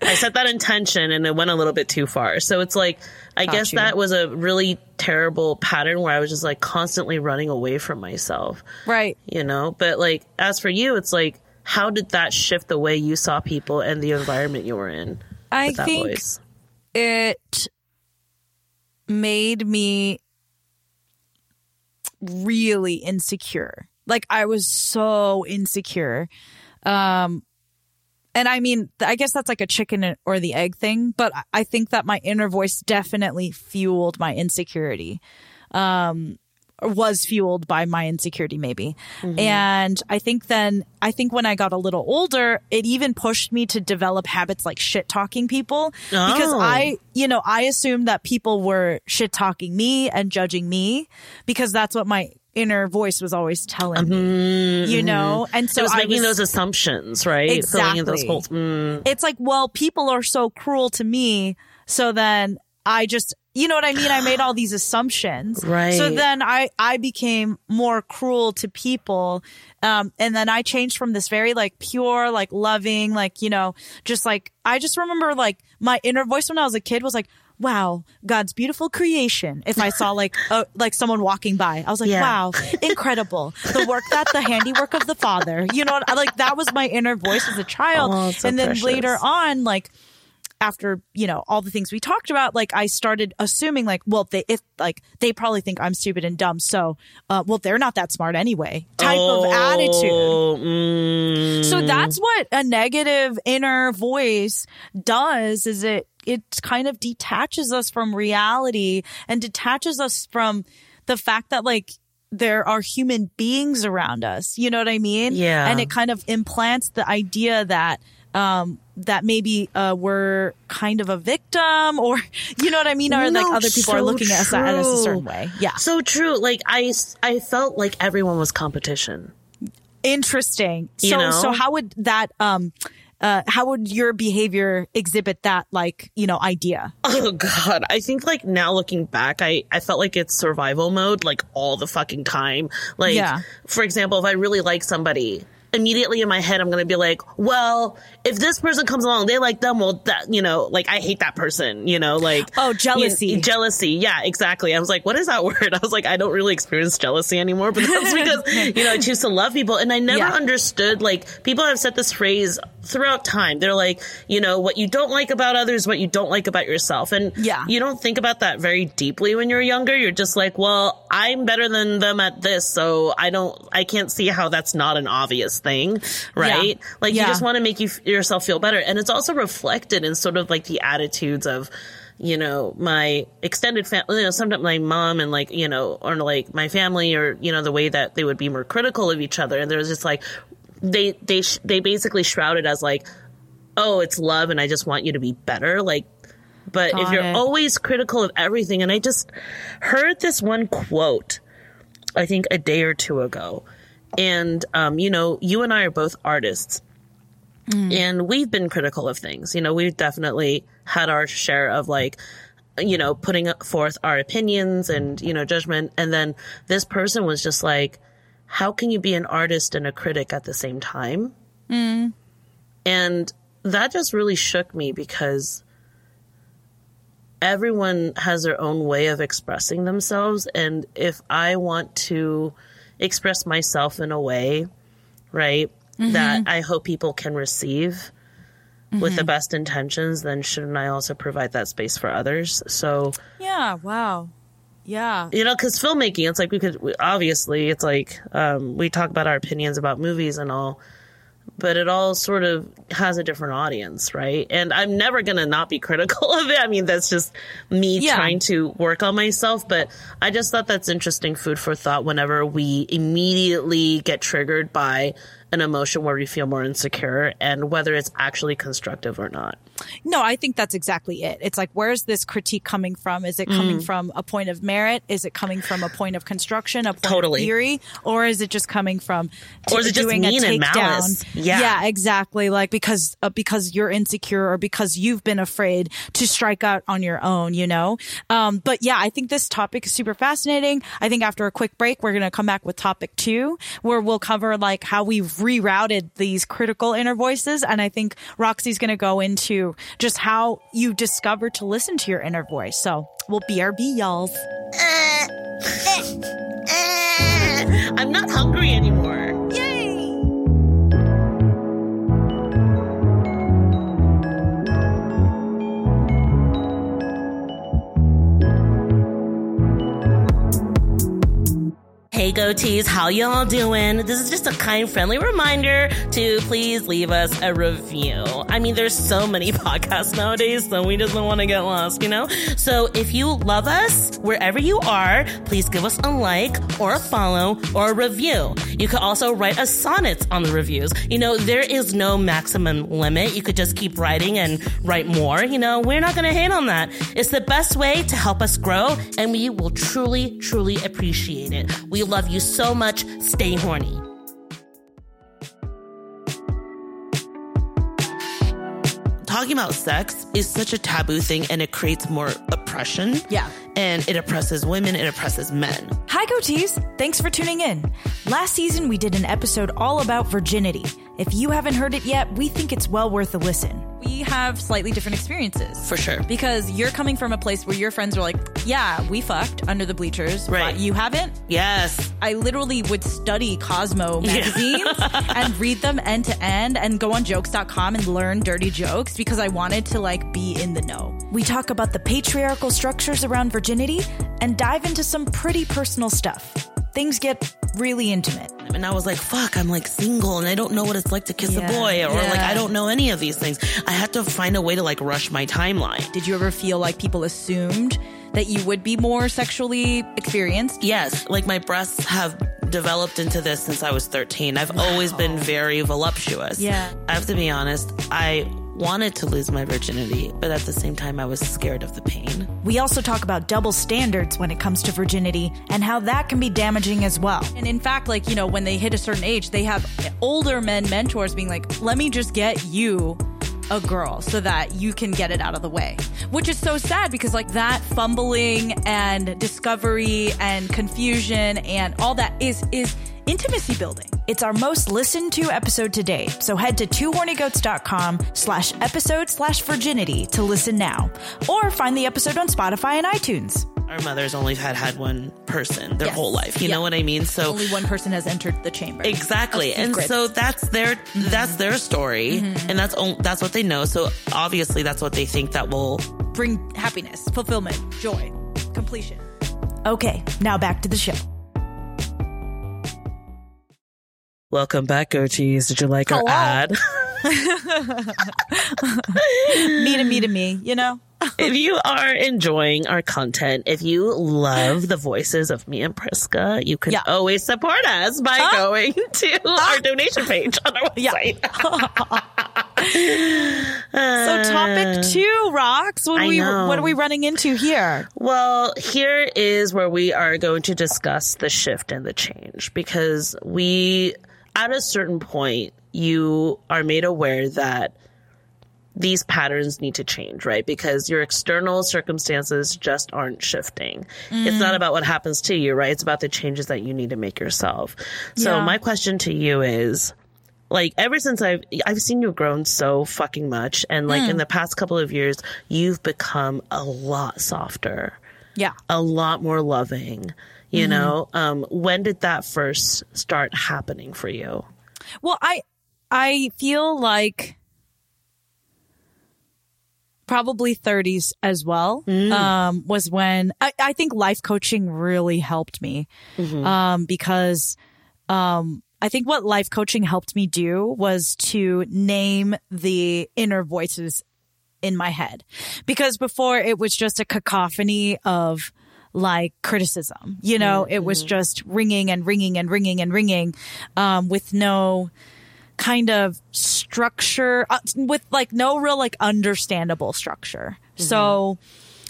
I set that intention and it went a little bit too far. So it's like, I Got guess you. that was a really terrible pattern where I was just like constantly running away from myself, Right. you know? But like, as for you, it's like, how did that shift the way you saw people and the environment you were in? I think voice? it made me really insecure. Like I was so insecure. Um and I mean, I guess that's like a chicken or the egg thing, but I think that my inner voice definitely fueled my insecurity. Um, was fueled by my insecurity maybe. Mm-hmm. And I think then I think when I got a little older, it even pushed me to develop habits like shit talking people oh. because I, you know, I assumed that people were shit talking me and judging me because that's what my inner voice was always telling mm-hmm, me, you know? And so it was I making was, those assumptions, right? Exactly. Those holes, mm. It's like, well, people are so cruel to me. So then I just, you know what I mean? I made all these assumptions. Right. So then I, I became more cruel to people. Um, and then I changed from this very like pure, like loving, like, you know, just like, I just remember like my inner voice when I was a kid was like, wow, God's beautiful creation. If I saw like a, like someone walking by, I was like, yeah. wow, incredible. The work that the handiwork of the Father. You know, like that was my inner voice as a child. Oh, so and then precious. later on, like after you know all the things we talked about like i started assuming like well they if like they probably think i'm stupid and dumb so uh, well they're not that smart anyway type oh, of attitude mm. so that's what a negative inner voice does is it it kind of detaches us from reality and detaches us from the fact that like there are human beings around us. You know what I mean? Yeah. And it kind of implants the idea that um, that maybe uh, we're kind of a victim or you know what I mean or no, like other people so are looking at us, at us a certain way. Yeah. So true. Like I I felt like everyone was competition. Interesting. You so know? so how would that um uh, how would your behavior exhibit that like you know idea oh god i think like now looking back i i felt like it's survival mode like all the fucking time like yeah. for example if i really like somebody immediately in my head, I'm going to be like, well, if this person comes along, they like them. Well, that, you know, like I hate that person, you know, like. Oh, jealousy. You know, jealousy. Yeah, exactly. I was like, what is that word? I was like, I don't really experience jealousy anymore, but that's because, you know, I choose to love people. And I never yeah. understood, like, people have said this phrase throughout time. They're like, you know, what you don't like about others, what you don't like about yourself. And yeah. you don't think about that very deeply when you're younger. You're just like, well, I'm better than them at this. So I don't, I can't see how that's not an obvious thing, right? Yeah. Like yeah. you just want to make you yourself feel better, and it's also reflected in sort of like the attitudes of you know, my extended family, you know, sometimes my mom and like, you know, or like my family or, you know, the way that they would be more critical of each other. And there was just like, they, they, they basically shrouded as like, oh, it's love and I just want you to be better. Like, but Got if you're it. always critical of everything, and I just heard this one quote, I think a day or two ago, and, um, you know, you and I are both artists. Mm. And we've been critical of things. You know, we've definitely had our share of like, you know, putting forth our opinions and, you know, judgment. And then this person was just like, how can you be an artist and a critic at the same time? Mm. And that just really shook me because everyone has their own way of expressing themselves. And if I want to express myself in a way, right, mm-hmm. that I hope people can receive mm-hmm. with the mm-hmm. best intentions, then shouldn't I also provide that space for others? So, yeah, wow. Yeah. You know, because filmmaking, it's like we could, obviously, it's like um, we talk about our opinions about movies and all, but it all sort of has a different audience, right? And I'm never going to not be critical of it. I mean, that's just me yeah. trying to work on myself, but I just thought that's interesting food for thought whenever we immediately get triggered by an emotion where we feel more insecure and whether it's actually constructive or not. No, I think that's exactly it. It's like, where's this critique coming from? Is it coming mm. from a point of merit? Is it coming from a point of construction, a point totally. of theory? Or is it just coming from t- or is it just doing mean a takedown? Yeah. yeah, exactly. Like because uh, because you're insecure or because you've been afraid to strike out on your own, you know. Um, but yeah, I think this topic is super fascinating. I think after a quick break, we're gonna come back with topic two, where we'll cover like how we've rerouted these critical inner voices, and I think Roxy's gonna go into just how you discover to listen to your inner voice. So we'll BRB, y'all. Uh, eh, eh. I'm not hungry anymore. Hey goatees, how y'all doing? This is just a kind, friendly reminder to please leave us a review. I mean, there's so many podcasts nowadays, so we just don't want to get lost, you know? So if you love us, wherever you are, please give us a like or a follow or a review. You could also write us sonnets on the reviews. You know, there is no maximum limit. You could just keep writing and write more. You know, we're not going to hate on that. It's the best way to help us grow, and we will truly, truly appreciate it. We love you so much. Stay horny. Talking about sex is such a taboo thing and it creates more oppression. Yeah. And it oppresses women, it oppresses men. Hi, goatees. Thanks for tuning in. Last season, we did an episode all about virginity. If you haven't heard it yet, we think it's well worth a listen. we have slightly different experiences. For sure. Because you're coming from a place where your friends are like, yeah, we fucked under the bleachers. Right. but you haven't? Yes. I literally would study Cosmo magazines and read them end to end and go on jokes.com and learn dirty jokes because I wanted to like be in the know. We talk about the patriarchal structures around virginity and dive into some pretty personal stuff. Things get really intimate. And I was like, fuck, I'm like single and I don't know what it's like to kiss Yeah. a boy or like I don't know any of these things. I had to find a way to like rush my timeline. Did you ever feel like people assumed that you would be more sexually experienced? Yes, like my breasts have developed into this since I was 13. I've always been very voluptuous. Yeah. I have to be honest, I wanted to lose my virginity, but at the same time I was scared of the pain. We also talk about double standards when it comes to virginity and how that can be damaging as well. And in fact, like, you know, when they hit a certain age, they have older men mentors being like, let me just get you a girl so that you can get it out of the way. Which is so sad because, like, that fumbling and discovery and confusion and all that is, is intimacy building. It's our most listened to episode to date, so head to twohornygoats.com slash episode slash virginity to listen now. Or find the episode on Spotify and iTunes. Our mothers only had had one person their Yes. whole life. You Yeah. know what I mean? So Only one person has entered the chamber. Exactly. And so that's their mm-hmm. that's their story mm-hmm. and that's that's what they know. So obviously that's what they think that will bring happiness, fulfillment, joy, completion. Okay, now back to the show. Welcome back, OGs. Did you like our ad? Me to me to me, you know? if you are enjoying our content, if you love the voices of me and Priska, you can Yeah. always support us by going to our donation page on our Yeah. website. So topic uh, two, Rocks. What are I we know. what are we running into here? Well, here is where we are going to discuss the shift and the change because we, at a certain point, you are made aware that these patterns need to change, right? Because your external circumstances just aren't shifting. It's not mm. about what happens to you, right? It's about the changes that you need to make yourself. So Yeah. my question to you is, like ever since I've I've seen you grown so fucking much and like in mm. the past couple of years you've become a lot softer Yeah. a lot more loving you know um when did that first start happening for you? Well, I I feel like probably 30s as well um, was when I, I think life coaching really helped me um, because um, I think what life coaching helped me do was to name the inner voices in my head. Because before it was just a cacophony of like criticism. You know it was just ringing and ringing and ringing and ringing um, with no kind of structure uh, with like no real like understandable structure. So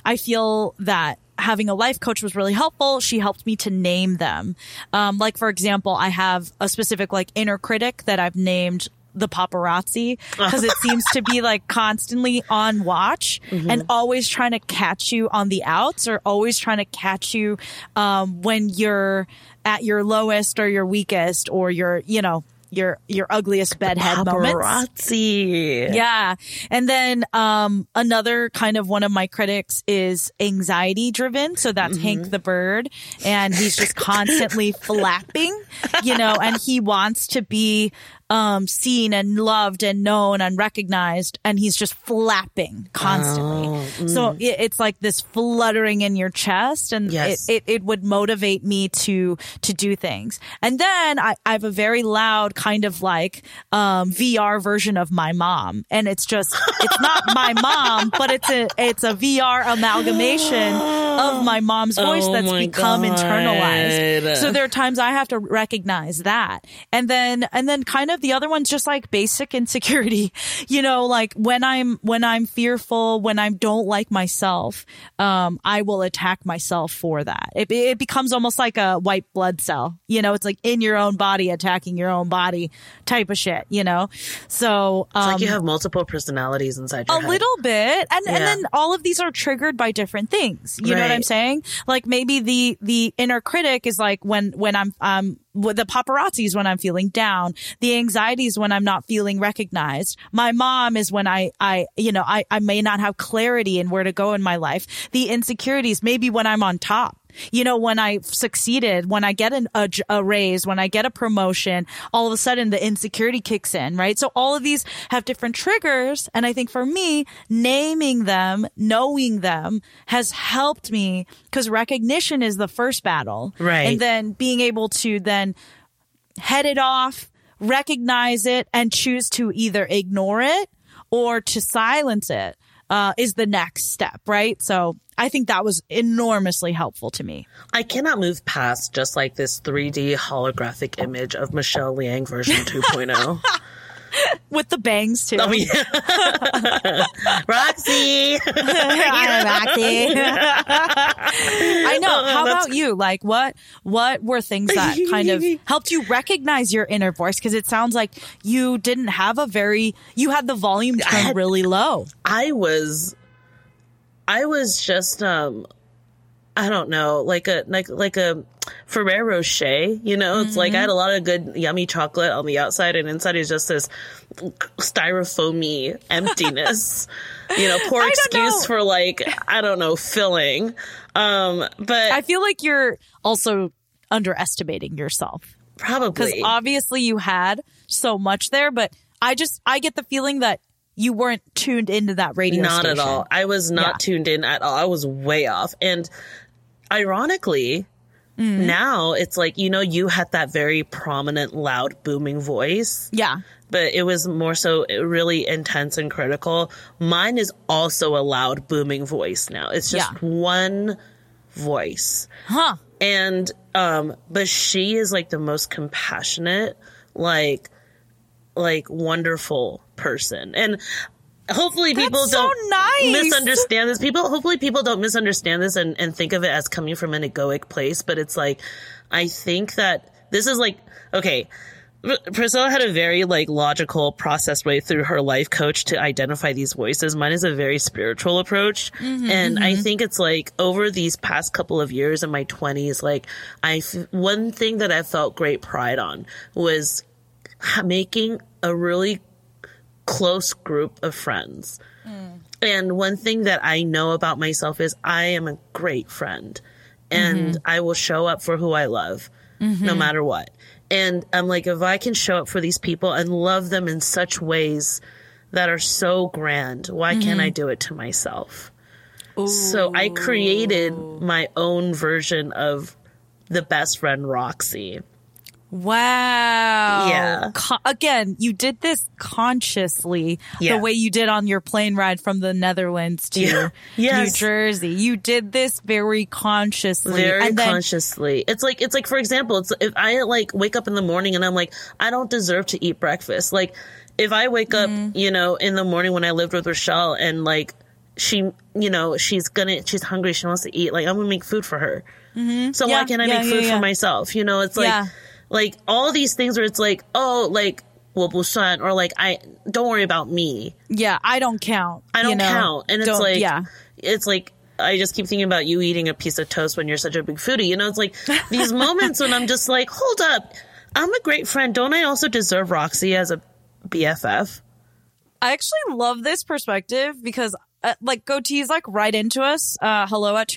i feel that having a life coach was really helpful. She helped me to name them. Um, like for example i have a specific like inner critic that i've named the paparazzi because it seems to be like constantly on watch and always trying to catch you on the outs or always trying to catch you um, when you're at your lowest or your weakest or your you know your your ugliest bedhead moments paparazzi yeah. And then um another kind of one of my critics is anxiety driven. So that's Hank the bird. And he's just constantly flapping, you know, and he wants to be um, seen and loved and known and recognized, and he's just flapping constantly. Oh, mm. So it, it's like this fluttering in your chest, and Yes. it, it it would motivate me to to do things. And then I, I have a very loud kind of like um, VR version of my mom, and it's just it's not my mom, but it's a it's a VR amalgamation of my mom's voice Oh that's become internalized. So there are times I have to recognize that. And then, and then kind of the other one's just like basic insecurity, you know, like when I'm, when I'm fearful, when I don't like myself, um, I will attack myself for that. It, it becomes almost like a white blood cell, you know, it's like in your own body attacking your own body type of shit, you know? So, It's um, like you have multiple personalities inside your a head. little bit. And and then all of these are triggered by different things. You know what i'm saying? Like maybe the the inner critic is like when when i'm um the paparazzi is when i'm feeling down the anxiety is when i'm not feeling recognized. My mom is when i i you know i i may not have clarity in where to go in my life. The insecurities maybe when i'm on top you know, when I succeeded, when I get an, a, a raise, when I get a promotion, all of a sudden the insecurity kicks in, right? So all of these have different triggers. And I think for me, naming them, knowing them has helped me because recognition is the first battle. Right. And then being able to then head it off, recognize it and choose to either ignore it or to silence it. Uh, is the next step, right? So I think that was enormously helpful to me. I cannot move past just like this 3D holographic image of Michelle Liang version 2.0. With the bangs too. oh, yeah. Roxy! I know. How about you? Like what what were things that kind of helped you recognize your inner voice? Because it sounds like you didn't have a very you had the volume turned had- really low. I was, I was just, um, I don't know, like a, like, like a Ferrero Rocher, you know, it's like I had a lot of good yummy chocolate on the outside and inside is just this styrofoamy emptiness, you know, poor excuse know. for like, I don't know, filling. Um, but I feel like you're also underestimating yourself. Probably because obviously you had so much there, but I just I get the feeling that you weren't tuned into that radio. Not at all. I was not Yeah. tuned in at all. I was way off. And ironically, Mm. now it's like, you know, you had that very prominent, loud, booming voice, Yeah, but it was more so really intense and critical. Mine is also a loud, booming voice now. It's just Yeah. one voice. huh? And, um, but she is like the most compassionate, like, like wonderful person. And hopefully people so don't nice. misunderstand this. People, hopefully people don't misunderstand this and, and think of it as coming from an egoic place. But it's like, I think that this is like, okay, Priscilla had a very like logical processed way through her life coach to identify these voices. Mine is a very spiritual approach. Mm-hmm, and I mm-hmm. think it's like over these past couple of years in my twenties, like I, f- one thing that I felt great pride on was making a really close group of friends. Mm. And one thing that I know about myself is I am a great friend and mm-hmm. I will show up for who I love no mm-hmm. matter what. And I'm like, if I can show up for these people and love them in such ways that are so grand, why can't I mm-hmm. do it to myself? So I created my own version of the best friend Roxy. Wow. Yeah. Again, you did this consciously Yeah. the way you did on your plane ride from the Netherlands to Yeah. Yes. New Jersey. You did this very consciously. very then, consciously. It's like it's like for example, it's if I like wake up in the morning and I'm like I don't deserve to eat breakfast. Like if I wake up, Mm-hmm. you know, in the morning when I lived with Rochelle and like she, you know, she's gonna she's hungry, she wants to eat. Like I'm gonna make food for her. So Mm-hmm. Yeah, why can't I make food for myself? You know, it's like. Like all these things where it's like oh like well busan or like I don't worry about me. yeah, I don't count. I don't you know? count. And it's Don't- like, yeah. it's like, I just keep thinking about you eating a piece of toast when you're such a big foodie. You know, it's like these moments when I'm just like, hold up, I'm a great friend. Don't I also deserve Roxy as a BFF? I actually love this perspective because uh, like goatees like write into us uh hello at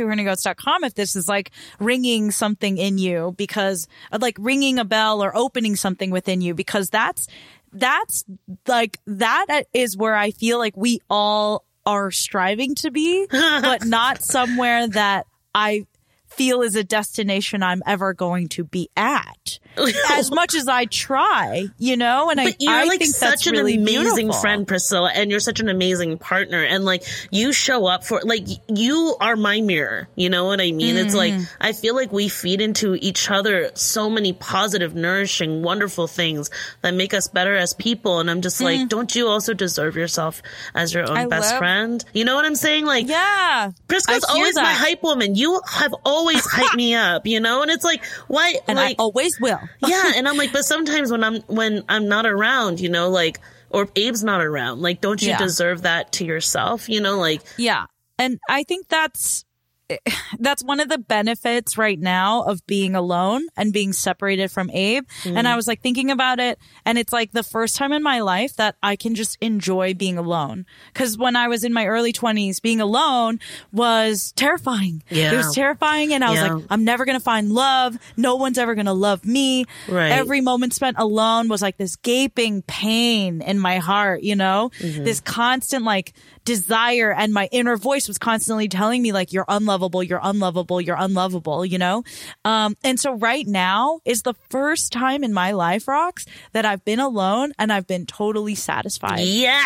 com if this is like ringing something in you because uh, like ringing a bell or opening something within you because that's that's like that is where I feel like we all are striving to be, but not somewhere that I feel is a destination I'm ever going to be at. as much as I try, you know, and but I, you're I like think such that's an really amazing beautiful. friend, Priscilla, and you're such an amazing partner. And like you show up for like you are my mirror. You know what I mean? It's like Mm-hmm. I feel like we feed into each other so many positive, nourishing, wonderful things that make us better as people. And I'm just like, don't you also deserve yourself as your own Mm. I best love- friend? You know what I'm saying? Like Yeah. Priscilla's always my hype woman. You have always hyped me up, you know? And it's like, why And like I always will. yeah, and I'm like, but sometimes when I'm when I'm not around, you know, like or Abe's not around, like don't you Yeah. deserve that to yourself? You know, like Yeah. And I think that's that's one of the benefits right now of being alone and being separated from Abe. And I was like thinking about it and it's like the first time in my life that I can just enjoy being alone. Cause when I was in my early twenties, being alone was terrifying. Yeah. It was terrifying. And I was like, I'm never going to find love. No one's ever going to love me. Right. Every moment spent alone was like this gaping pain in my heart, you know, Mm-hmm. this constant like desire. And my inner voice was constantly telling me like, you're unlovable, you're unlovable, you're unlovable, you know? Um, and so right now is the first time in my life, Rocks, that I've been alone and I've been totally satisfied. yes,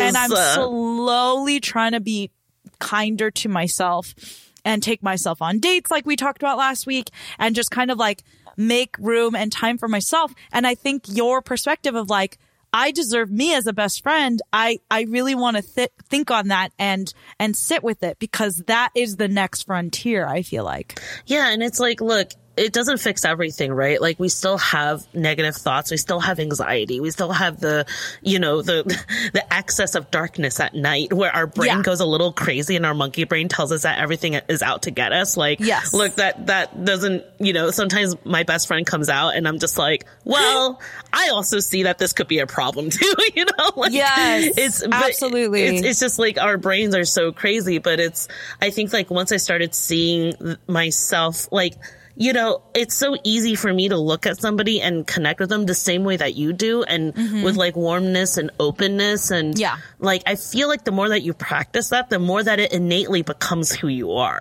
And I'm slowly trying to be kinder to myself and take myself on dates like we talked about last week and just kind of like make room and time for myself. And I think your perspective of like, I deserve me as a best friend. I, I really want to th- think on that and, and sit with it because that is the next frontier. I feel like. Yeah, and it's like, look, it doesn't fix everything, right? Like we still have negative thoughts, we still have anxiety, we still have the, you know, the the excess of darkness at night where our brain Yeah. goes a little crazy and our monkey brain tells us that everything is out to get us. Like, Yes. look, that that doesn't, you know, sometimes my best friend comes out and I'm just like, well, I also see that this could be a problem too, you know? Like, Yes, it's absolutely. It's, it's just like our brains are so crazy, but it's, I think like once I started seeing myself, like, you know, it's so easy for me to look at somebody and connect with them the same way that you do and with like warmness and openness. And Mm-hmm. Yeah. like, I feel like the more that you practice that, the more that it innately becomes who you are.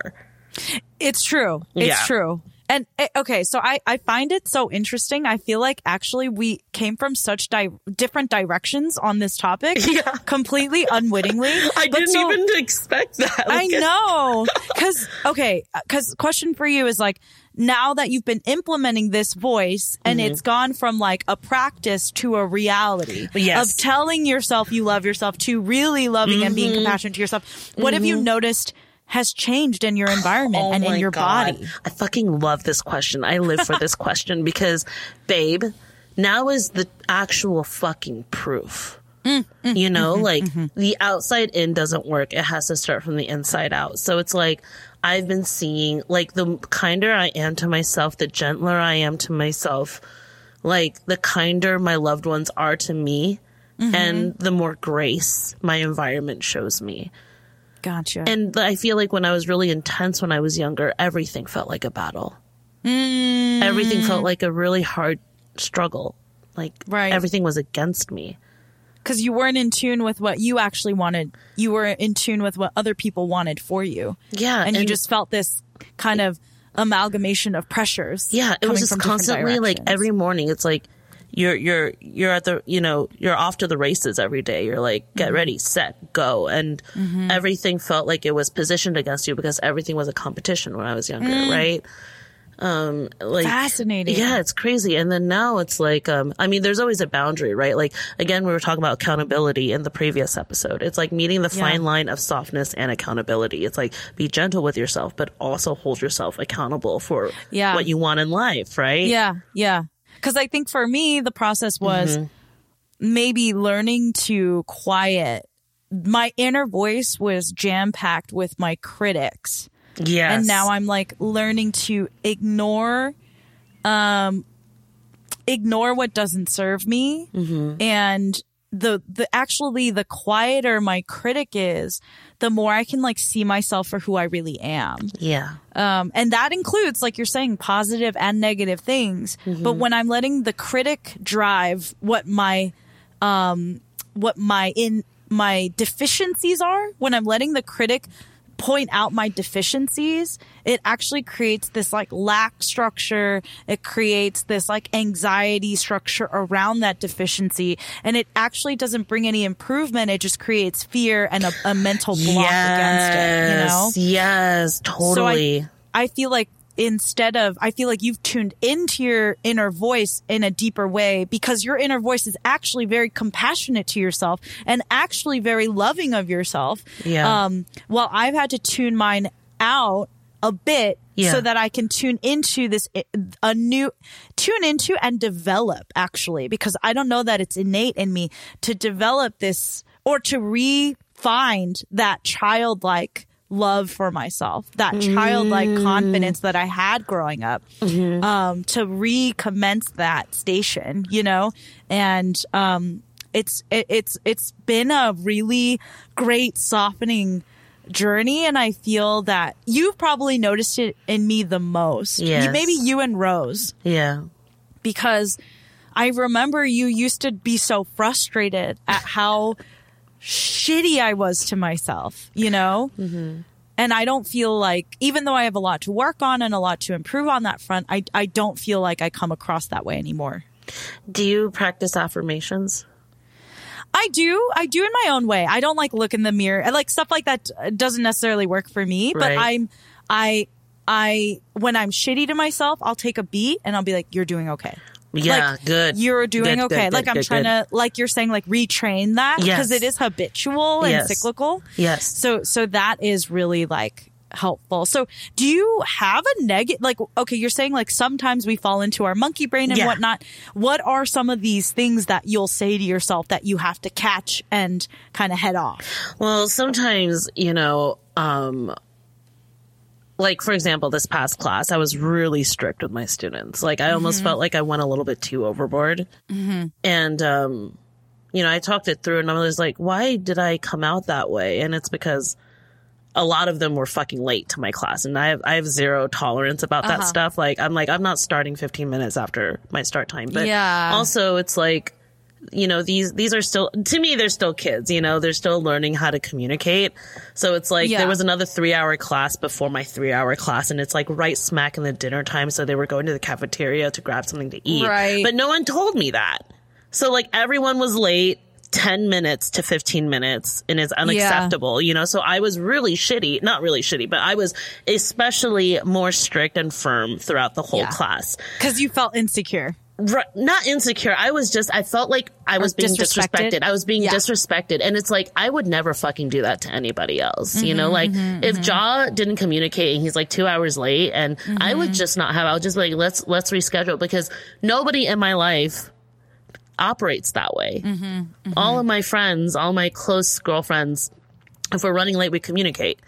It's true. It's Yeah. true. And eh, okay, so I, I find it so interesting. I feel like actually we came from such di- different directions on this topic, Yeah. completely unwittingly. I But didn't so- even expect that. I know. Cause, okay, cause question for you is like, now that you've been implementing this voice and Mm-hmm. it's gone from like a practice to a reality Yes. of telling yourself you love yourself to really loving and Mm-hmm. being compassionate to yourself, what have you noticed has changed in your environment Oh and in your God. body? I fucking love this question. I live for this question because, babe, now is the actual fucking proof. Mm-hmm. you know, mm-hmm. like mm-hmm. the outside in doesn't work. It has to start from the inside out. So it's like I've been seeing, like, the kinder I am to myself, the gentler I am to myself, like, the kinder my loved ones are to me, and the more grace my environment shows me. Gotcha. And I feel like when I was really intense when I was younger, everything felt like a battle. Everything felt like a really hard struggle. Like Right. everything was against me. Because you weren't in tune with what you actually wanted. You were in tune with what other people wanted for you. Yeah, And, you just felt this kind of amalgamation of pressures. Yeah, it was just constantly like every morning. It's like you're you're you're at the you know you're off to the races every day. You're like get mm-hmm. ready, set, go, and mm-hmm. everything felt like it was positioned against you because everything was a competition when I was younger, mm. right? Um, like Fascinating. Yeah, it's crazy. And then now it's like, um, I mean, there's always a boundary, right? Like again, we were talking about accountability in the previous episode. It's like meeting the Yeah. fine line of softness and accountability. It's like be gentle with yourself, but also hold yourself accountable for Yeah. what you want in life, right? Yeah, yeah. Because I think for me, the process was Mm-hmm. maybe learning to quiet. My inner voice was jam packed with my critics. Yes. and now I'm like learning to ignore, um, ignore what doesn't serve me, Mm-hmm. and the the actually the quieter my critic is, the more I can like see myself for who I really am. Yeah. Um, and that includes, like you're saying, positive and negative things. But when I'm letting the critic drive what my, um, what my in my deficiencies are, when I'm letting the critic point out my deficiencies, it actually creates this like lack structure. It creates this like anxiety structure around that deficiency. And it actually doesn't bring any improvement. It just creates fear and a, a mental block against it, you know? Yes, Yes, totally. So I, I feel like instead of, I feel like you've tuned into your inner voice in a deeper way because your inner voice is actually very compassionate to yourself and actually very loving of yourself. Yeah. Um, while I've had to tune mine out a bit Yeah. so that I can tune into this, a new, tune into and develop actually, because I don't know that it's innate in me to develop this or to re-find that childlike love for myself, that childlike confidence that I had growing up, um, to recommence that station, you know, and, um, it's, it, it's, it's been a really great softening journey. And I feel that you've probably noticed it in me the most. Yes. Maybe you and Rose yeah. because I remember you used to be so frustrated at how shitty I was to myself, you know? Mm-hmm. And I don't feel like, even though I have a lot to work on and a lot to improve on that front, I, I don't feel like I come across that way anymore. Do you practice affirmations? I do. I do in my own way. I don't like look in the mirror. I like stuff like that uh, doesn't necessarily work for me, but I'm, I, I, when I'm shitty to myself, I'll take a beat and I'll be like, you're doing okay. Yeah, Like, good. You're doing Good, okay. good, like good, I'm trying to, like you're saying, like retrain that because Yes. it is habitual and Yes. cyclical. Yes. So, so that is really like helpful. So do you have a negative, like, okay, you're saying like sometimes we fall into our monkey brain and Yeah. whatnot. What are some of these things that you'll say to yourself that you have to catch and kind of head off? Well, sometimes, you know, um, like for example, this past class, I was really strict with my students. Like I almost mm-hmm. felt like I went a little bit too overboard. Mm-hmm. And, um, you know, I talked it through and I was like, why did I come out that way? And it's because a lot of them were fucking late to my class and I have, I have zero tolerance about that uh-huh. stuff. Like, I'm like, I'm not starting 15 minutes after my start time. But Yeah. also it's like, you know, these, these are still, to me, they're still kids, you know, they're still learning how to communicate. So it's like, Yeah. there was another three hour class before my three hour class and it's like right smack in the dinner time. So they were going to the cafeteria to grab something to eat. Right. But no one told me that. So like everyone was late 10 minutes to 15 minutes and it's unacceptable, you know? So I was really shitty, not really shitty, but I was especially more strict and firm throughout the whole Yeah. class. Cause you felt insecure. Right, not insecure. I was just, I felt like I was being disrespected? disrespected. I was being Yeah. disrespected. And it's like, I would never fucking do that to anybody else. you Mm-hmm, know, like if Jaw didn't communicate and he's like two hours late and I Mm-hmm. would just not have, I would just be like, let's, let's reschedule because nobody in my life operates that way. Mm-hmm, All of my friends, all my close girlfriends, if we're running late, we communicate.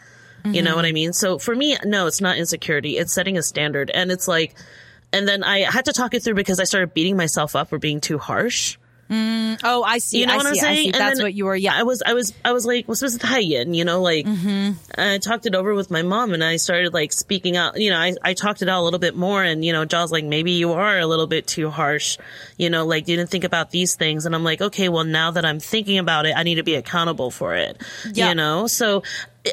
You Mm-hmm. know what I mean? So for me, no, it's not insecurity. It's setting a standard. And it's like, and then I had to talk it through because I started beating myself up for being too harsh. Oh, I see. You know I what I'm see. I saying? That's then what you were. Yeah. I was, I was, I was like, what's this Thailand? You know, like, Mm-hmm. I talked it over with my mom and I started like speaking out, you know, I, I talked it out a little bit more and, you know, Jaw's like, maybe you are a little bit too harsh, you know, like you didn't think about these things. And I'm like, okay, well, now that I'm thinking about it, I need to be accountable for it, Yeah. you know? So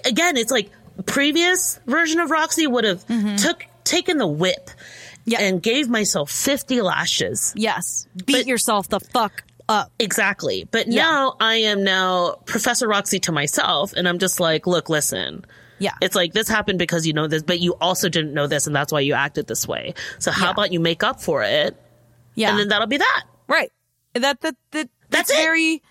again, it's like previous version of Roxy would have took, taken the whip Mm-hmm. Yeah. and gave myself 50 lashes. yes. Beat But- yourself the fuck up. Exactly. But Yeah. now I am now Professor Roxy to myself and I'm just like, look, listen. Yeah. It's like this happened because you know this, but you also didn't know this and that's why you acted this way. So how Yeah. about you make up for it? yeah. And then that'll be that. Right. That that that That's that's it. very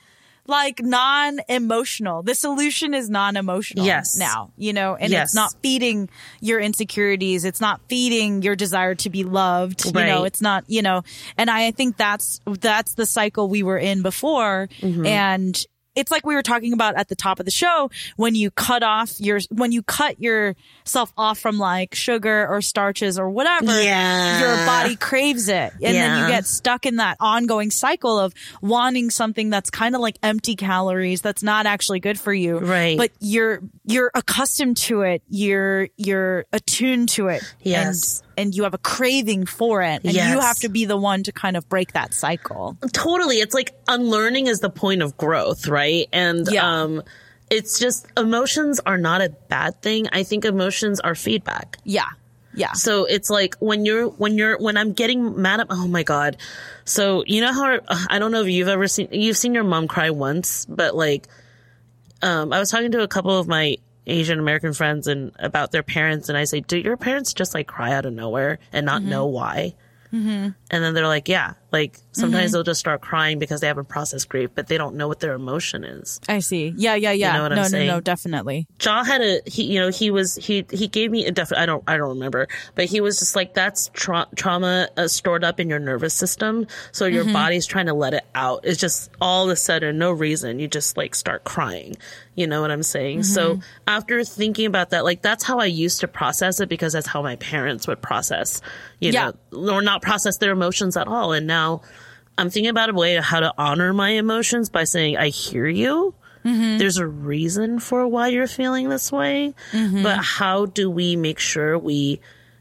like non-emotional. The solution is non-emotional Yes. now, you know, and Yes. it's not feeding your insecurities. It's not feeding your desire to be loved. You know, it's not, you know, and I think that's that's the cycle we were in before Mm-hmm. and it's like we were talking about at the top of the show when you cut off your when you cut yourself off from like sugar or starches or whatever Yeah. your body craves it and then you get stuck in that ongoing cycle of wanting something that's kind of like empty calories that's not actually good for you Right. but you're you're accustomed to it you're you're attuned to it Yes. And you have a craving for it and you have to be the one to kind of break that cycle. Totally. It's like unlearning is the point of growth right? And Yeah. um it's just emotions are not a bad thing. I think emotions are feedback. Yeah. Yeah. So it's like when you're when you're when i'm getting mad at oh my god. So you know how i don't know if you've ever seen you've seen your mom cry once but like um i was talking to a couple of my asian american friends and about their parents and i say do your parents just like cry out of nowhere and not mm-hmm. know why? Mm-hmm. And then they're like yeah like sometimes mm-hmm. they'll just start crying because they haven't processed grief but they don't know what their emotion is I see. Yeah, yeah, yeah. You know what I'm no, no, saying? no, definitely. Jaw had a he, you know, he was he he gave me a def. I don't I don't remember, but he was just like that's tra- trauma uh, stored up in your nervous system, so your mm-hmm. body's trying to let it out. It's just all of a sudden, no reason, you just like start crying. You know what I'm saying? So mm-hmm. after thinking about that, like that's how I used to process it because that's how my parents would process, you Yeah. know, or not process their emotions at all. And now I'm thinking about a way how to honor my emotions by saying I hear you there's a reason for why you're feeling this way, but how do we make sure we,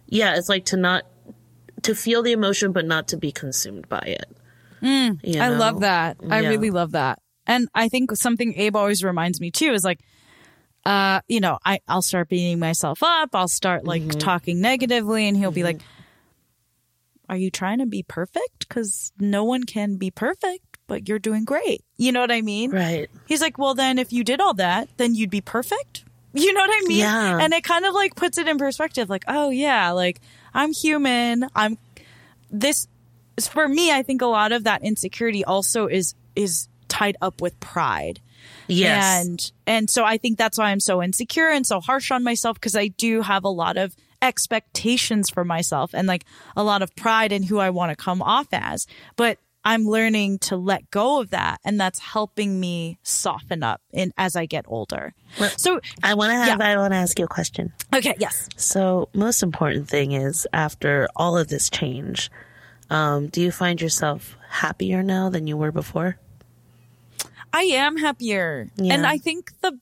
yeah, it's like to not, to feel the emotion, but not to be consumed by it. You I love that. I Yeah. really love that. And I think something Abe always reminds me too is like, uh, you know, I, I'll start beating myself up. I'll start like Mm-hmm. talking negatively and he'll be like, are you trying to be perfect? Cause no one can be perfect, but you're doing great. You know what I mean? Right. He's like, well, then if you did all that, then you'd be perfect. You know what I mean? Yeah. And it kind of like puts it in perspective like, oh, yeah, like I'm human. I'm this for me, I think a lot of that insecurity also is is tied up with pride. Yes. And and so I think that's why I'm so insecure and so harsh on myself because I do have a lot of expectations for myself and like a lot of pride in who I want to come off as. But I'm learning to let go of that and that's helping me soften up in as I get older. So I want to have, Yeah. I want to ask you a question. okay, yes. So, most important thing is after all of this change, um, do you find yourself happier now than you were before? I am happier. Yeah. And I think the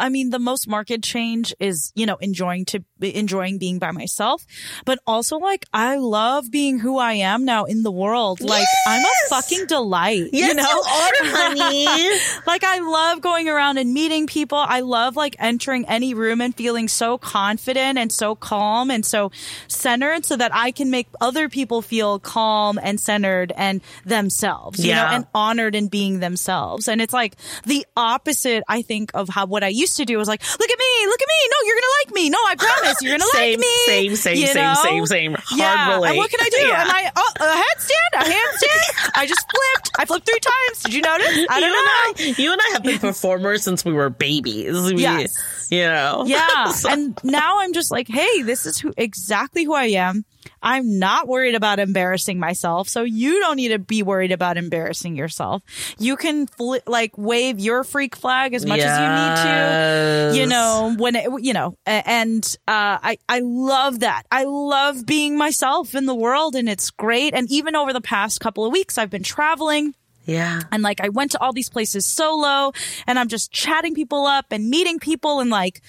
I mean the most marked change is, you know, enjoying to enjoying being by myself, but also like I love being who I am now in the world. Like I'm a fucking delight, Yes, you know? you are, honey. like I love going around and meeting people. I love like entering any room and feeling so confident and so calm and so centered so that I can make other people feel calm and centered and themselves, you know, Yeah. and honored in being themselves. And it's like the opposite, I think, of how what I used to do was like, look at me, look at me. No, you're to like me. No, I promise you're to Same, like me. same, same, you same, know? same, same. Hard yeah. relate. And what can I do? Yeah. Am I oh, a headstand? A handstand? I just flipped. I flipped three times. Did you notice? I don't you know. And I, you and I have been performers since we were babies. We, Yes. You know? Yeah. So- and now I'm just like, hey, this is who exactly who I am. I'm not worried about embarrassing myself. So you don't need to be worried about embarrassing yourself. You can fli like wave your freak flag as much as you need to. You know, when it, you know, and, uh, I, I love that. I love being myself in the world and it's great. And even over the past couple of weeks, I've been traveling. Yeah. And like I went to all these places solo and I'm just chatting people up and meeting people and like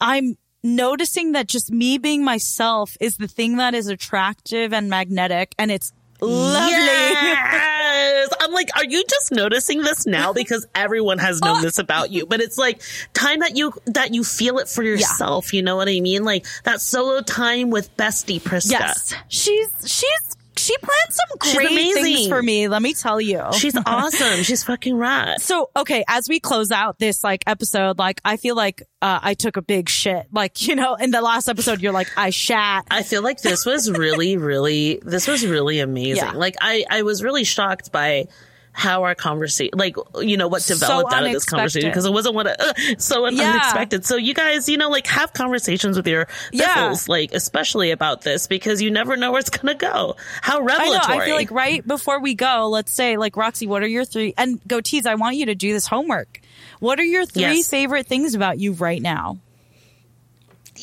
I'm noticing that just me being myself is the thing that is attractive and magnetic and it's lovely. Yes. I'm like, are you just noticing this now? Because everyone has known uh, this about you, but it's like time that you, that you feel it for yourself. You know what I mean? Like that solo time with bestie Priska. Yes. She's she's she planned some great things for me, let me tell you. She's awesome. She's fucking right. So, okay, as we close out this like episode, like I feel like uh, I took a big shit. Like, you know, in the last episode, you're like, I shat. I feel like this was really, really, this was really amazing. Yeah. Like I, I was really shocked by how our conversation, like, you know, what So developed out of this conversation because it wasn't what, uh, so Yeah. unexpected. So you guys, you know, like have conversations with your Yeah. like, especially about this because you never know where it's going to go. How I know. revelatory. I feel like right before we go, let's say, like Roxy, what are your three? And go goatees, I want you to do this homework. What are your three Yes. favorite things about you right now?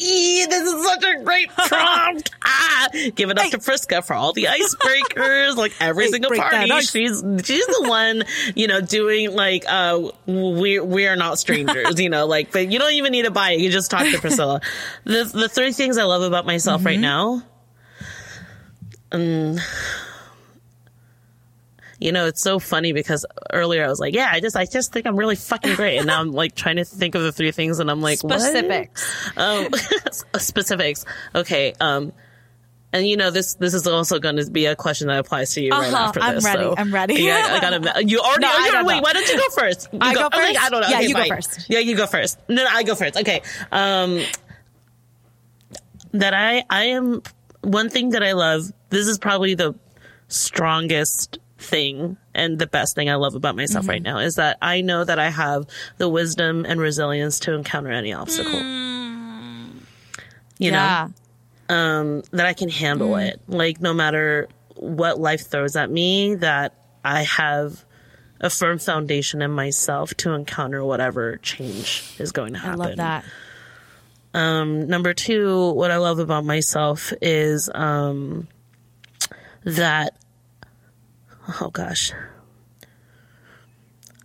Eee, this is such a great prompt. ah, give it up to Priska for all the icebreakers, like every Hey, single party. She's she's the one, you know, doing like uh we we are not strangers, you know, like but you don't even need to buy it. You just talk to Priscilla. the the three things I love about myself right now. Um you know, it's so funny because earlier I was like, yeah, I just, I just think I'm really fucking great. And now I'm like trying to think of the three things and I'm like, what? Specifics. Um, specifics. Okay. Um, and you know this this is also going to be a question that applies to you right Uh-huh, after I'm this. ready, so- I'm ready. Yeah, I gotta. You already. No, you wait. know. Why don't you go first? You I go okay, first? I don't know. Yeah, okay, you go first. Yeah, you go first. No, no, I go first. Okay. Um, that I I am one thing that I love. This is probably the strongest thing and the best thing I love about myself Mm-hmm. right now is that I know that I have the wisdom and resilience to encounter any obstacle. You know, um, that I can handle Mm. it. Like no matter what life throws at me, that I have a firm foundation in myself to encounter whatever change is going to happen. I love that. Um, number two, what I love about myself is um, that, oh gosh,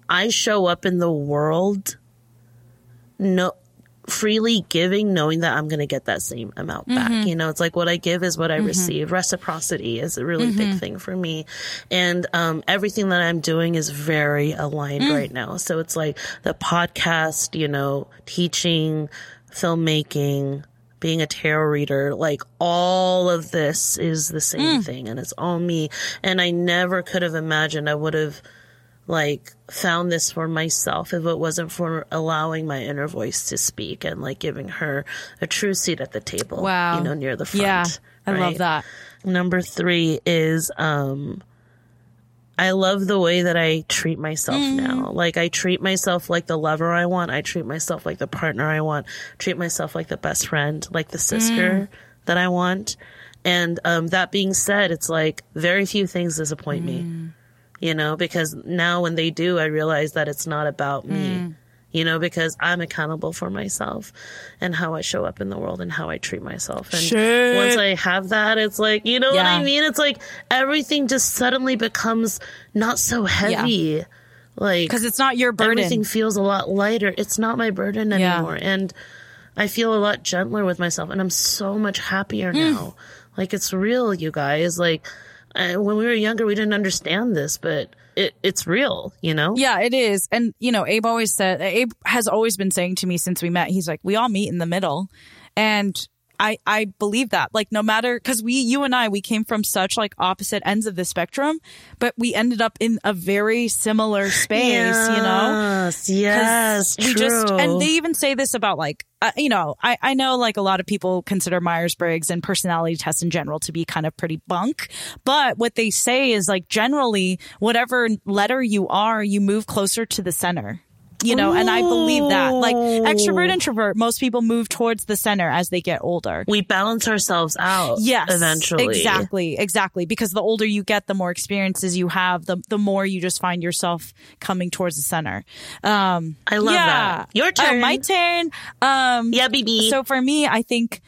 I show up in the world no freely giving knowing that i'm going to get that same amount back. Mm-hmm. You know it's like what i give is what i mm-hmm. receive. Reciprocity is a really big mm-hmm. thing for me. And um, everything that i'm doing is very aligned mm. right now. So it's like the podcast you know teaching filmmaking being a tarot reader, like all of this is the same thing and it's all me. And I never could have imagined I would have like found this for myself if it wasn't for allowing my inner voice to speak and like giving her a true seat at the table. Wow. You know, near the front. Yeah. I love that. Number three is um I love the way that I treat myself Mm. now. Like I treat myself like the lover I want. I treat myself like the partner I want. Treat myself like the best friend, like the Mm. sister that I want. And um that being said, it's like very few things disappoint Mm. me. You know, because now when they do, I realize that it's not about me. You know, because I'm accountable for myself and how I show up in the world and how I treat myself. And Shit. once I have that, it's like, you know what I mean? It's like everything just suddenly becomes not so heavy. Yeah. Like, Because it's not your burden. everything feels a lot lighter. It's not my burden Yeah. anymore. And I feel a lot gentler with myself and I'm so much happier Hmm. now. Like, it's real, you guys. Like, I, when we were younger, we didn't understand this, but it, it's real, you know? Yeah, it is. And, you know, Abe always said, Abe has always been saying to me since we met, he's like, we all meet in the middle. And I, I believe that. Like, no matter, cause we, you and I, we came from such like opposite ends of the spectrum, but we ended up in a very similar space, you know? Yes, yes, we true. just and they even say this about like uh, you know I, I know like a lot of people consider myers-briggs and personality tests in general to be kind of pretty bunk but what they say is like generally whatever letter you are you move closer to the center you know and i believe that like extrovert introvert most people move towards the center as they get older we balance ourselves out. Yes. Eventually. Exactly. Exactly. Because the older you get, the more experiences you have, the the more you just find yourself coming towards the center. Um I love yeah. that. Your Oh, turn. my turn. Um Yeah, BB. so for me, I think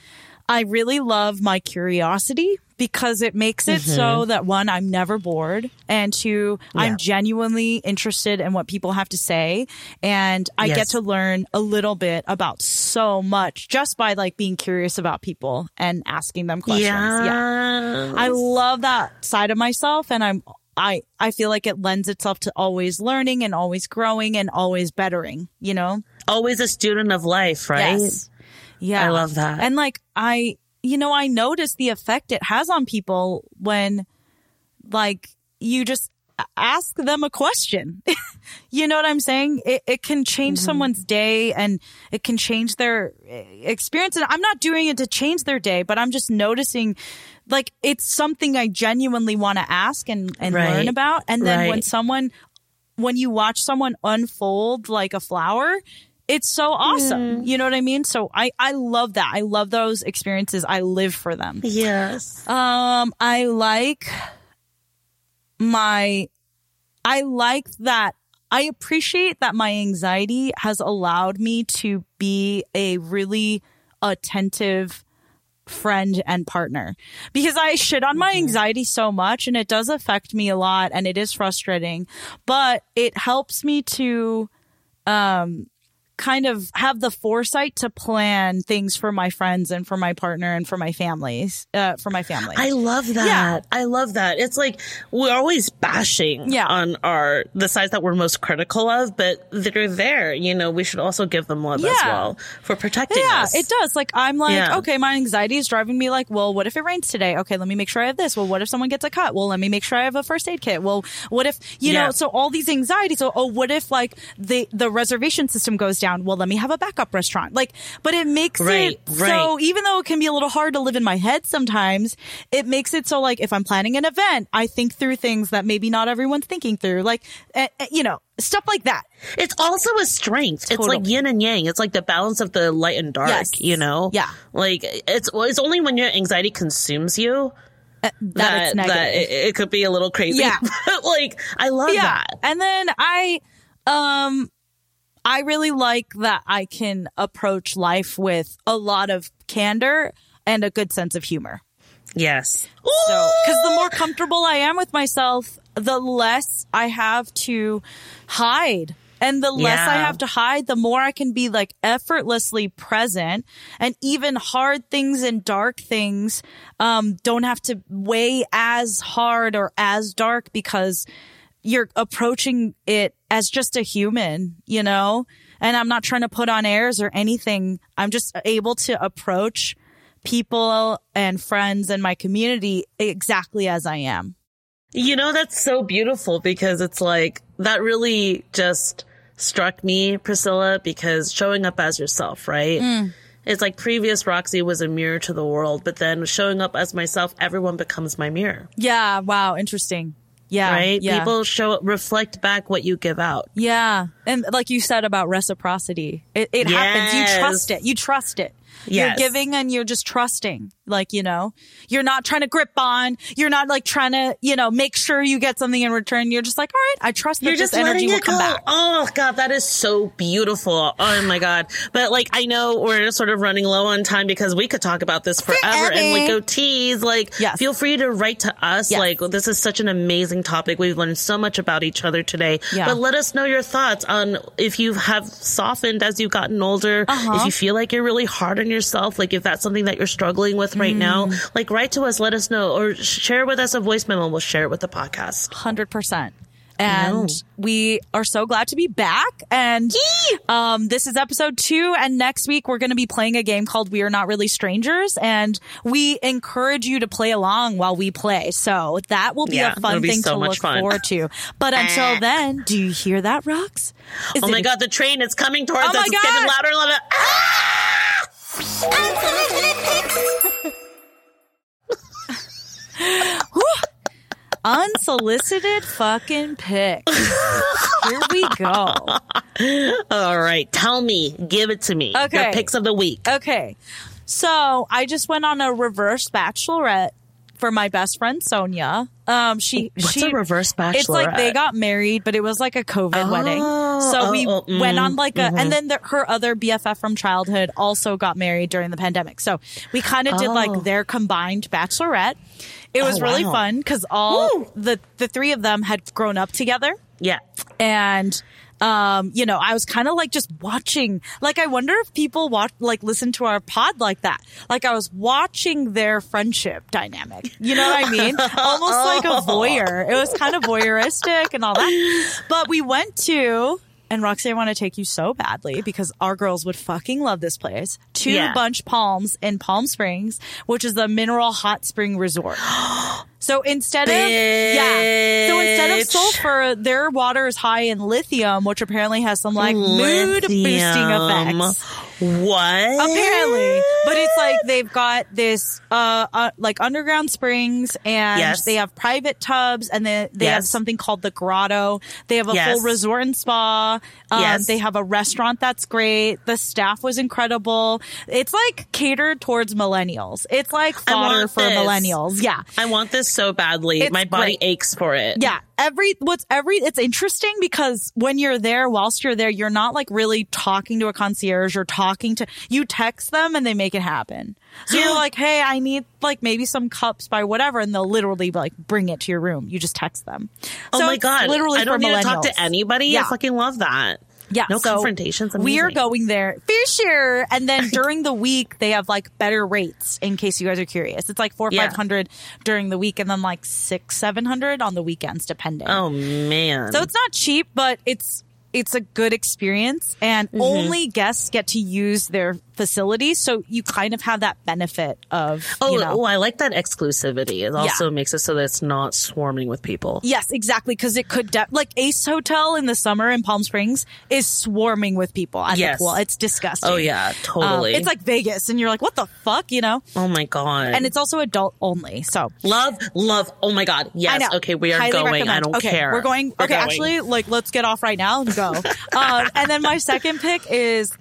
I really love my curiosity because it makes it so mm-hmm. that one, I'm never bored, and two, Yeah. I'm genuinely interested in what people have to say, and I get to learn a little bit about so much just by like being curious about people and asking them questions. yeah. I love that side of myself and I'm I I feel like it lends itself to always learning and always growing and always bettering, you know? always a student of life, right? Yes. Yeah. I love that. And like I you know, I notice the effect it has on people when like you just ask them a question. you know what I'm saying? It, it can change Mm-hmm. someone's day and it can change their eh, experience. And I'm not doing it to change their day, but I'm just noticing like it's something I genuinely want to ask and, and Right. learn about. And then when someone, when you watch someone unfold like a flower, it's so awesome. Mm. You know what I mean? So I, I love that. I love those experiences. I live for them. Yes. Um, I like my, I like that. I appreciate that my anxiety has allowed me to be a really attentive friend and partner because I shit on my anxiety so much and it does affect me a lot and it is frustrating, but it helps me to, um, kind of have the foresight to plan things for my friends and for my partner and for my families, uh, for my family. I love that. Yeah. I love that. It's like we're always bashing Yeah. on our the sides that we're most critical of, but they're there. You know, we should also give them love as well for protecting us. Yeah, us. it does. Like I'm like, Yeah. okay, my anxiety is driving me like, well, what if it rains today? Okay, let me make sure I have this. Well, what if someone gets a cut? Well, let me make sure I have a first aid kit. Well, what if you Yeah. know? So all these anxieties. So, oh, what if like the the reservation system goes down? Well, let me have a backup restaurant. Like, but it makes Right, it right. so even though it can be a little hard to live in my head sometimes, it makes it so like if I'm planning an event, I think through things that maybe not everyone's thinking through. Like, eh, eh, you know, stuff like that. It's also a strength. It's like yin and yang. It's like the balance of the light and dark, Yes. you know? Yeah. Like it's it's only when your anxiety consumes you eh, That, it's that it, it could be a little crazy. Yeah. But like I love that. And then I, um, I really like that I can approach life with a lot of candor and a good sense of humor. Yes. So, cause the more comfortable I am with myself, the less I have to hide. And the less I have to hide, the more I can be like effortlessly present and even hard things and dark things, um, don't have to weigh as hard or as dark because you're approaching it as just a human, you know? And I'm not trying to put on airs or anything. I'm just able to approach people and friends and my community exactly as I am. You know, that's so beautiful because it's like that really just struck me, Priscilla, because showing up as yourself, right? Mm. It's like previous Roxy was a mirror to the world, but then showing up as myself, everyone becomes my mirror, Yeah. Wow. Interesting. Yeah. right? Yeah. People show, reflect back what you give out. yeah. And like you said about reciprocity, it, it happens. You trust it. You trust it. Yes. You're giving and you're just trusting. Like, you know, you're not trying to grip on. You're not like trying to, you know, make sure you get something in return. You're just like, all right, I trust that You're this energy will come go. back. Oh God, that is so beautiful. Oh my God. But like, I know we're sort of running low on time because we could talk about this forever and we go tease. Like, Yes. feel free to write to us. Yes. Like, this is such an amazing topic. We've learned so much about each other today. Yeah. But let us know your thoughts on if you have softened as you've gotten older. Uh-huh. If you feel like you're really hard on yourself, like if that's something that you're struggling with right now, Mm. like write to us, let us know, or share with us a voice memo. We'll share it with the podcast. Hundred percent. And know. we are so glad to be back. And um, this is episode two. And next week we're going to be playing a game called We Are Not Really Strangers. And we encourage you to play along while we play. So that will be Yeah, a fun be thing so to look fun. forward to. But until then, do you hear that, Rocks? Is Oh it my a- god, the train is coming towards Oh us. It's getting louder and louder. Unsolicited picks Unsolicited fucking pick. Here we go. All right, tell me, give it to me. Okay. Your picks of the week. Okay. So I just went on a reverse bachelorette for my best friend Sonia. Um, she What's she a reverse It's like they got married, but it was like a COVID wedding. So oh, we oh, mm, went on like a, and then the, her other BFF from childhood also got married during the pandemic. So we kind of did Oh. like their combined bachelorette. It was Oh, really wow. fun because all Woo. the the three of them had grown up together Yeah. and um you know i was kind of like just watching like i wonder if people watch like listen to our pod like that like i was watching their friendship dynamic you know what i mean almost like a voyeur it was kind of voyeuristic and all that but we went to and Roxy, I want to take you so badly because our girls would fucking love this place. Two Yeah. Bunch Palms in Palm Springs, which is the mineral hot spring resort. So instead of yeah, so instead of sulfur, their water is high in lithium, which apparently has some like mood boosting effects. What? Apparently, but it's like they've got this uh, uh like underground springs, and Yes. they have private tubs, and then they have something called the Grotto. They have a Yes. full resort and spa. Um, Yes. They have a restaurant that's great. The staff was incredible. It's like catered towards millennials. It's like fodder for this. millennials. Yeah. I want this so badly. It's My body great. aches for it. Yeah. Every, what's every, it's interesting because when you're there, whilst you're there, you're not like really talking to a concierge or talking to, you text them and they make it happen. So you're like, hey, I need like maybe some cups by whatever. And they'll literally like bring it to your room. You just text them. Oh So my god! Literally I don't need to talk to anybody. Yeah. I fucking love that. Yeah. No so confrontations. We are going there for sure. And then during the week, they have like better rates in case you guys are curious. It's like four, Yeah. 500 during the week and then like six, 700 on the weekends, depending. Oh man. So it's not cheap, but it's, it's a good experience and Mm-hmm. only guests get to use their facilities. So you kind of have that benefit of, oh, you know, oh, I like that exclusivity. It also makes it so that it's not swarming with people. Yes, exactly. Because it could, de- like Ace Hotel in the summer in Palm Springs is swarming with people at Yes. the pool. It's disgusting. Oh yeah, Um, totally. it's like Vegas, and you're like, what the fuck, you know? oh my god. And it's also adult only. So love, love. Oh my god. Yes. I know. Okay, we are Highly going. I don't okay, care. We're going. We're okay, going. actually, like, let's get off right now and go. um, and then my second pick is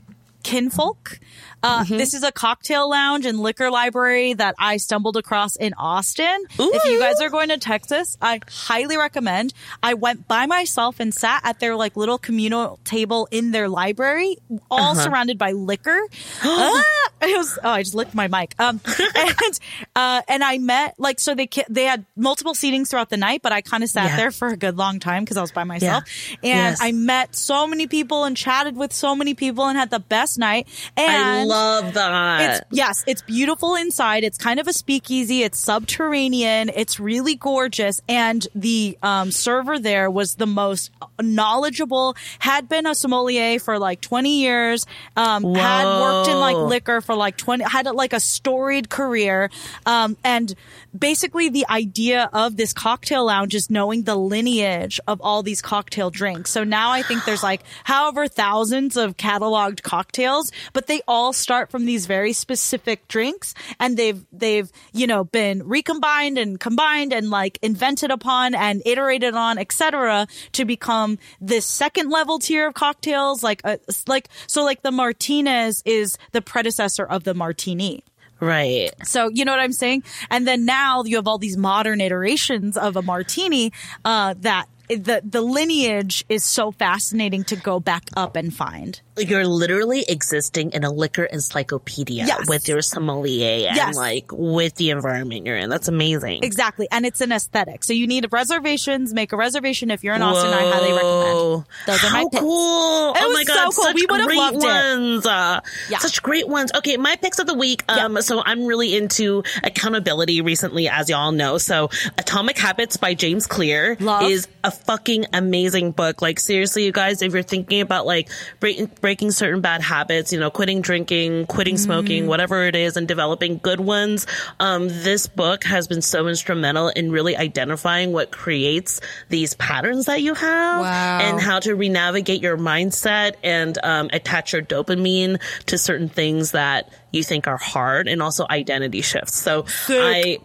Kinfolk. Uh, Mm-hmm. This is a cocktail lounge and liquor library that I stumbled across in Austin. If you guys are going to Texas, I highly recommend. I went by myself and sat at their like little communal table in their library, all Uh-huh. surrounded by liquor. Ah! it was, oh, I just licked my mic. Um, and, uh, and I met, like, so they, they had multiple seatings throughout the night, but I kind of sat Yeah. there for a good long time because I was by myself. And Yes. I met so many people and chatted with so many people and had the best night. And Love it's that. yes, it's beautiful inside. It's kind of a speakeasy. It's subterranean. It's really gorgeous. And the um, server there was the most knowledgeable. Had been a sommelier for like twenty years. Um, had worked in like liquor for like twenty. Had like a storied career. Um, and basically, the idea of this cocktail lounge is knowing the lineage of all these cocktail drinks. So now I think there's like however thousands of cataloged cocktails, but they all start from these very specific drinks and they've they've you know been recombined and combined and like invented upon and iterated on etc to become this second level tier of cocktails like a, like so like the martinez is the predecessor of the martini right. so you know what I'm saying? And then now you have all these modern iterations of a martini uh, that the the lineage is so fascinating to go back up and find. You're literally existing in a liquor encyclopedia Yes. with your sommelier and Yes. like with the environment you're in. That's amazing. Exactly, and it's an aesthetic. So you need reservations. Make a reservation if you're in Austin. I highly recommend. Those are my How picks. cool! It oh was my god, so cool. such We would've great loved it. ones. Uh, Yeah. Such great ones. Okay, my picks of the week. Um, so I'm really into accountability recently, as y'all know. So Atomic Habits by James Clear Love. is a fucking amazing book. Like seriously, you guys, if you're thinking about like breaking breaking certain bad habits, you know, quitting drinking, quitting smoking, whatever it is, and developing good ones, um, this book has been so instrumental in really identifying what creates these patterns that you have Wow. and how to re-navigate your mindset and um, attach your dopamine to certain things that you think are hard and also identity shifts. So I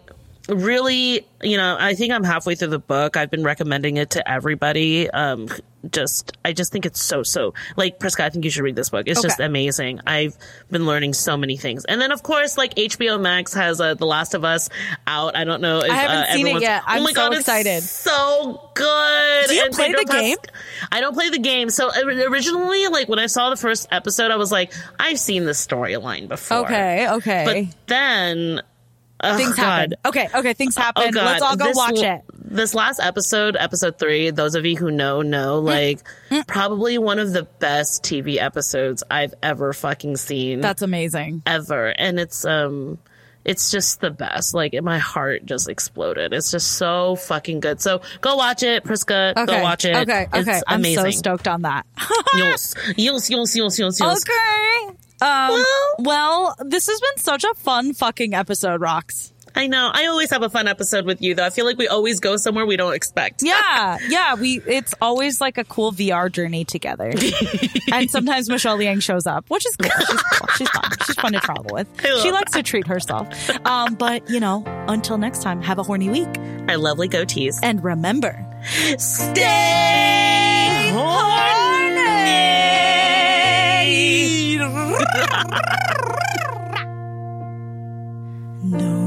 really, you know, I think I'm halfway through the book. I've been recommending it to everybody. Um, just, I just think it's so, so like Priska, I think you should read this book. It's just amazing. I've been learning so many things. And then of course, like HBO Max has uh, The Last of Us out. I don't know if I haven't uh, seen it yet. I'm oh my so God, it's excited. so good. Do you And play Pedro the game? I don't play the game. So originally, like when I saw the first episode, I was like, I've seen this storyline before. Okay, okay. But then oh, things God. happen. Okay, okay, things happen. Oh God. Let's all go This watch it. This last episode, episode three, those of you who know, know, Mm. like, probably one of the best TV episodes I've ever fucking seen. That's amazing. ever. And it's, um, it's just the best. Like, my heart just exploded. It's just so fucking good. So go watch it, Priska. Okay, Go watch it. Okay, It's okay. I'm amazing. so stoked on that. Yes, yes, yes, yes, yes, yes. Okay. Um, Well- well, this has been such a fun fucking episode, Rocks. I know. I always have a fun episode with you, though. I feel like we always go somewhere we don't expect. Yeah, yeah. We it's always like a cool VR journey together, and sometimes Michelle Liang shows up, which is cool. She's cool. She's fun. She's fun to travel with. She likes to treat herself. Um, but you know, until next time, have a horny week, Our lovely goatees. and remember, Stay Don't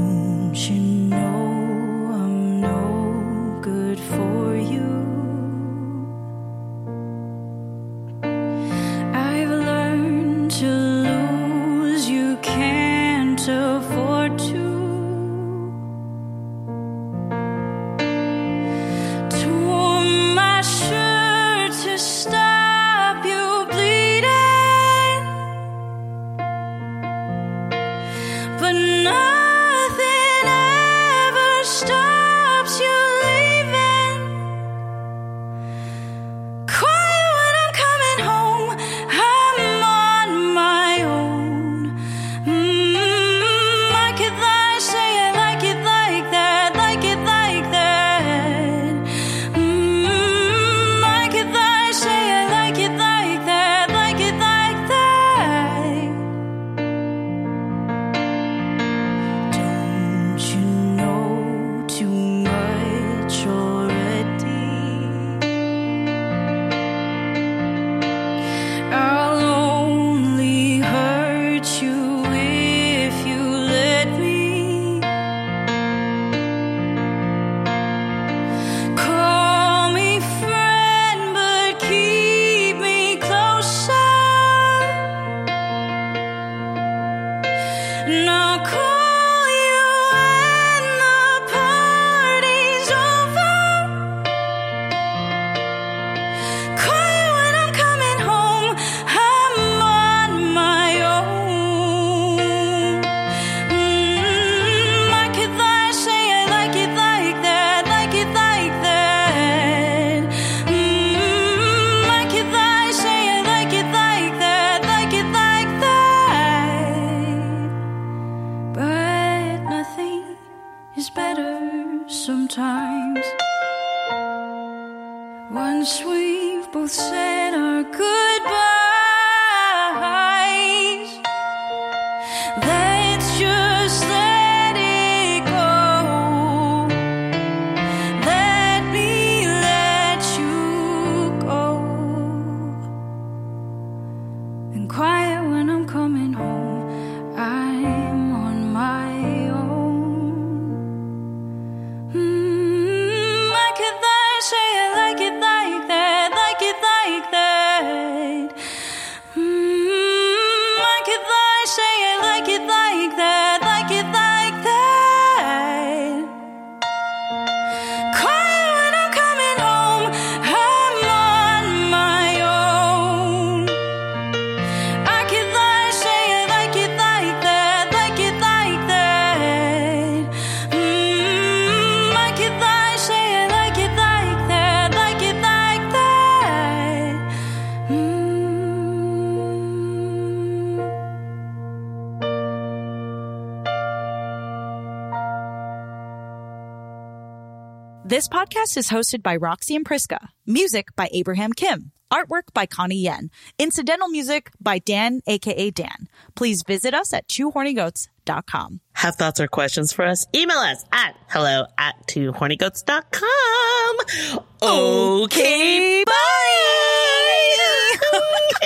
This podcast is hosted by Roxy and Priska. Music by Abraham Kim. Artwork by Connie Yen. Incidental music by Dan, aka Dan. Please visit us at twohornygoats.com. Have thoughts or questions for us? Email us at hello at twohornygoats.com. Okay, bye.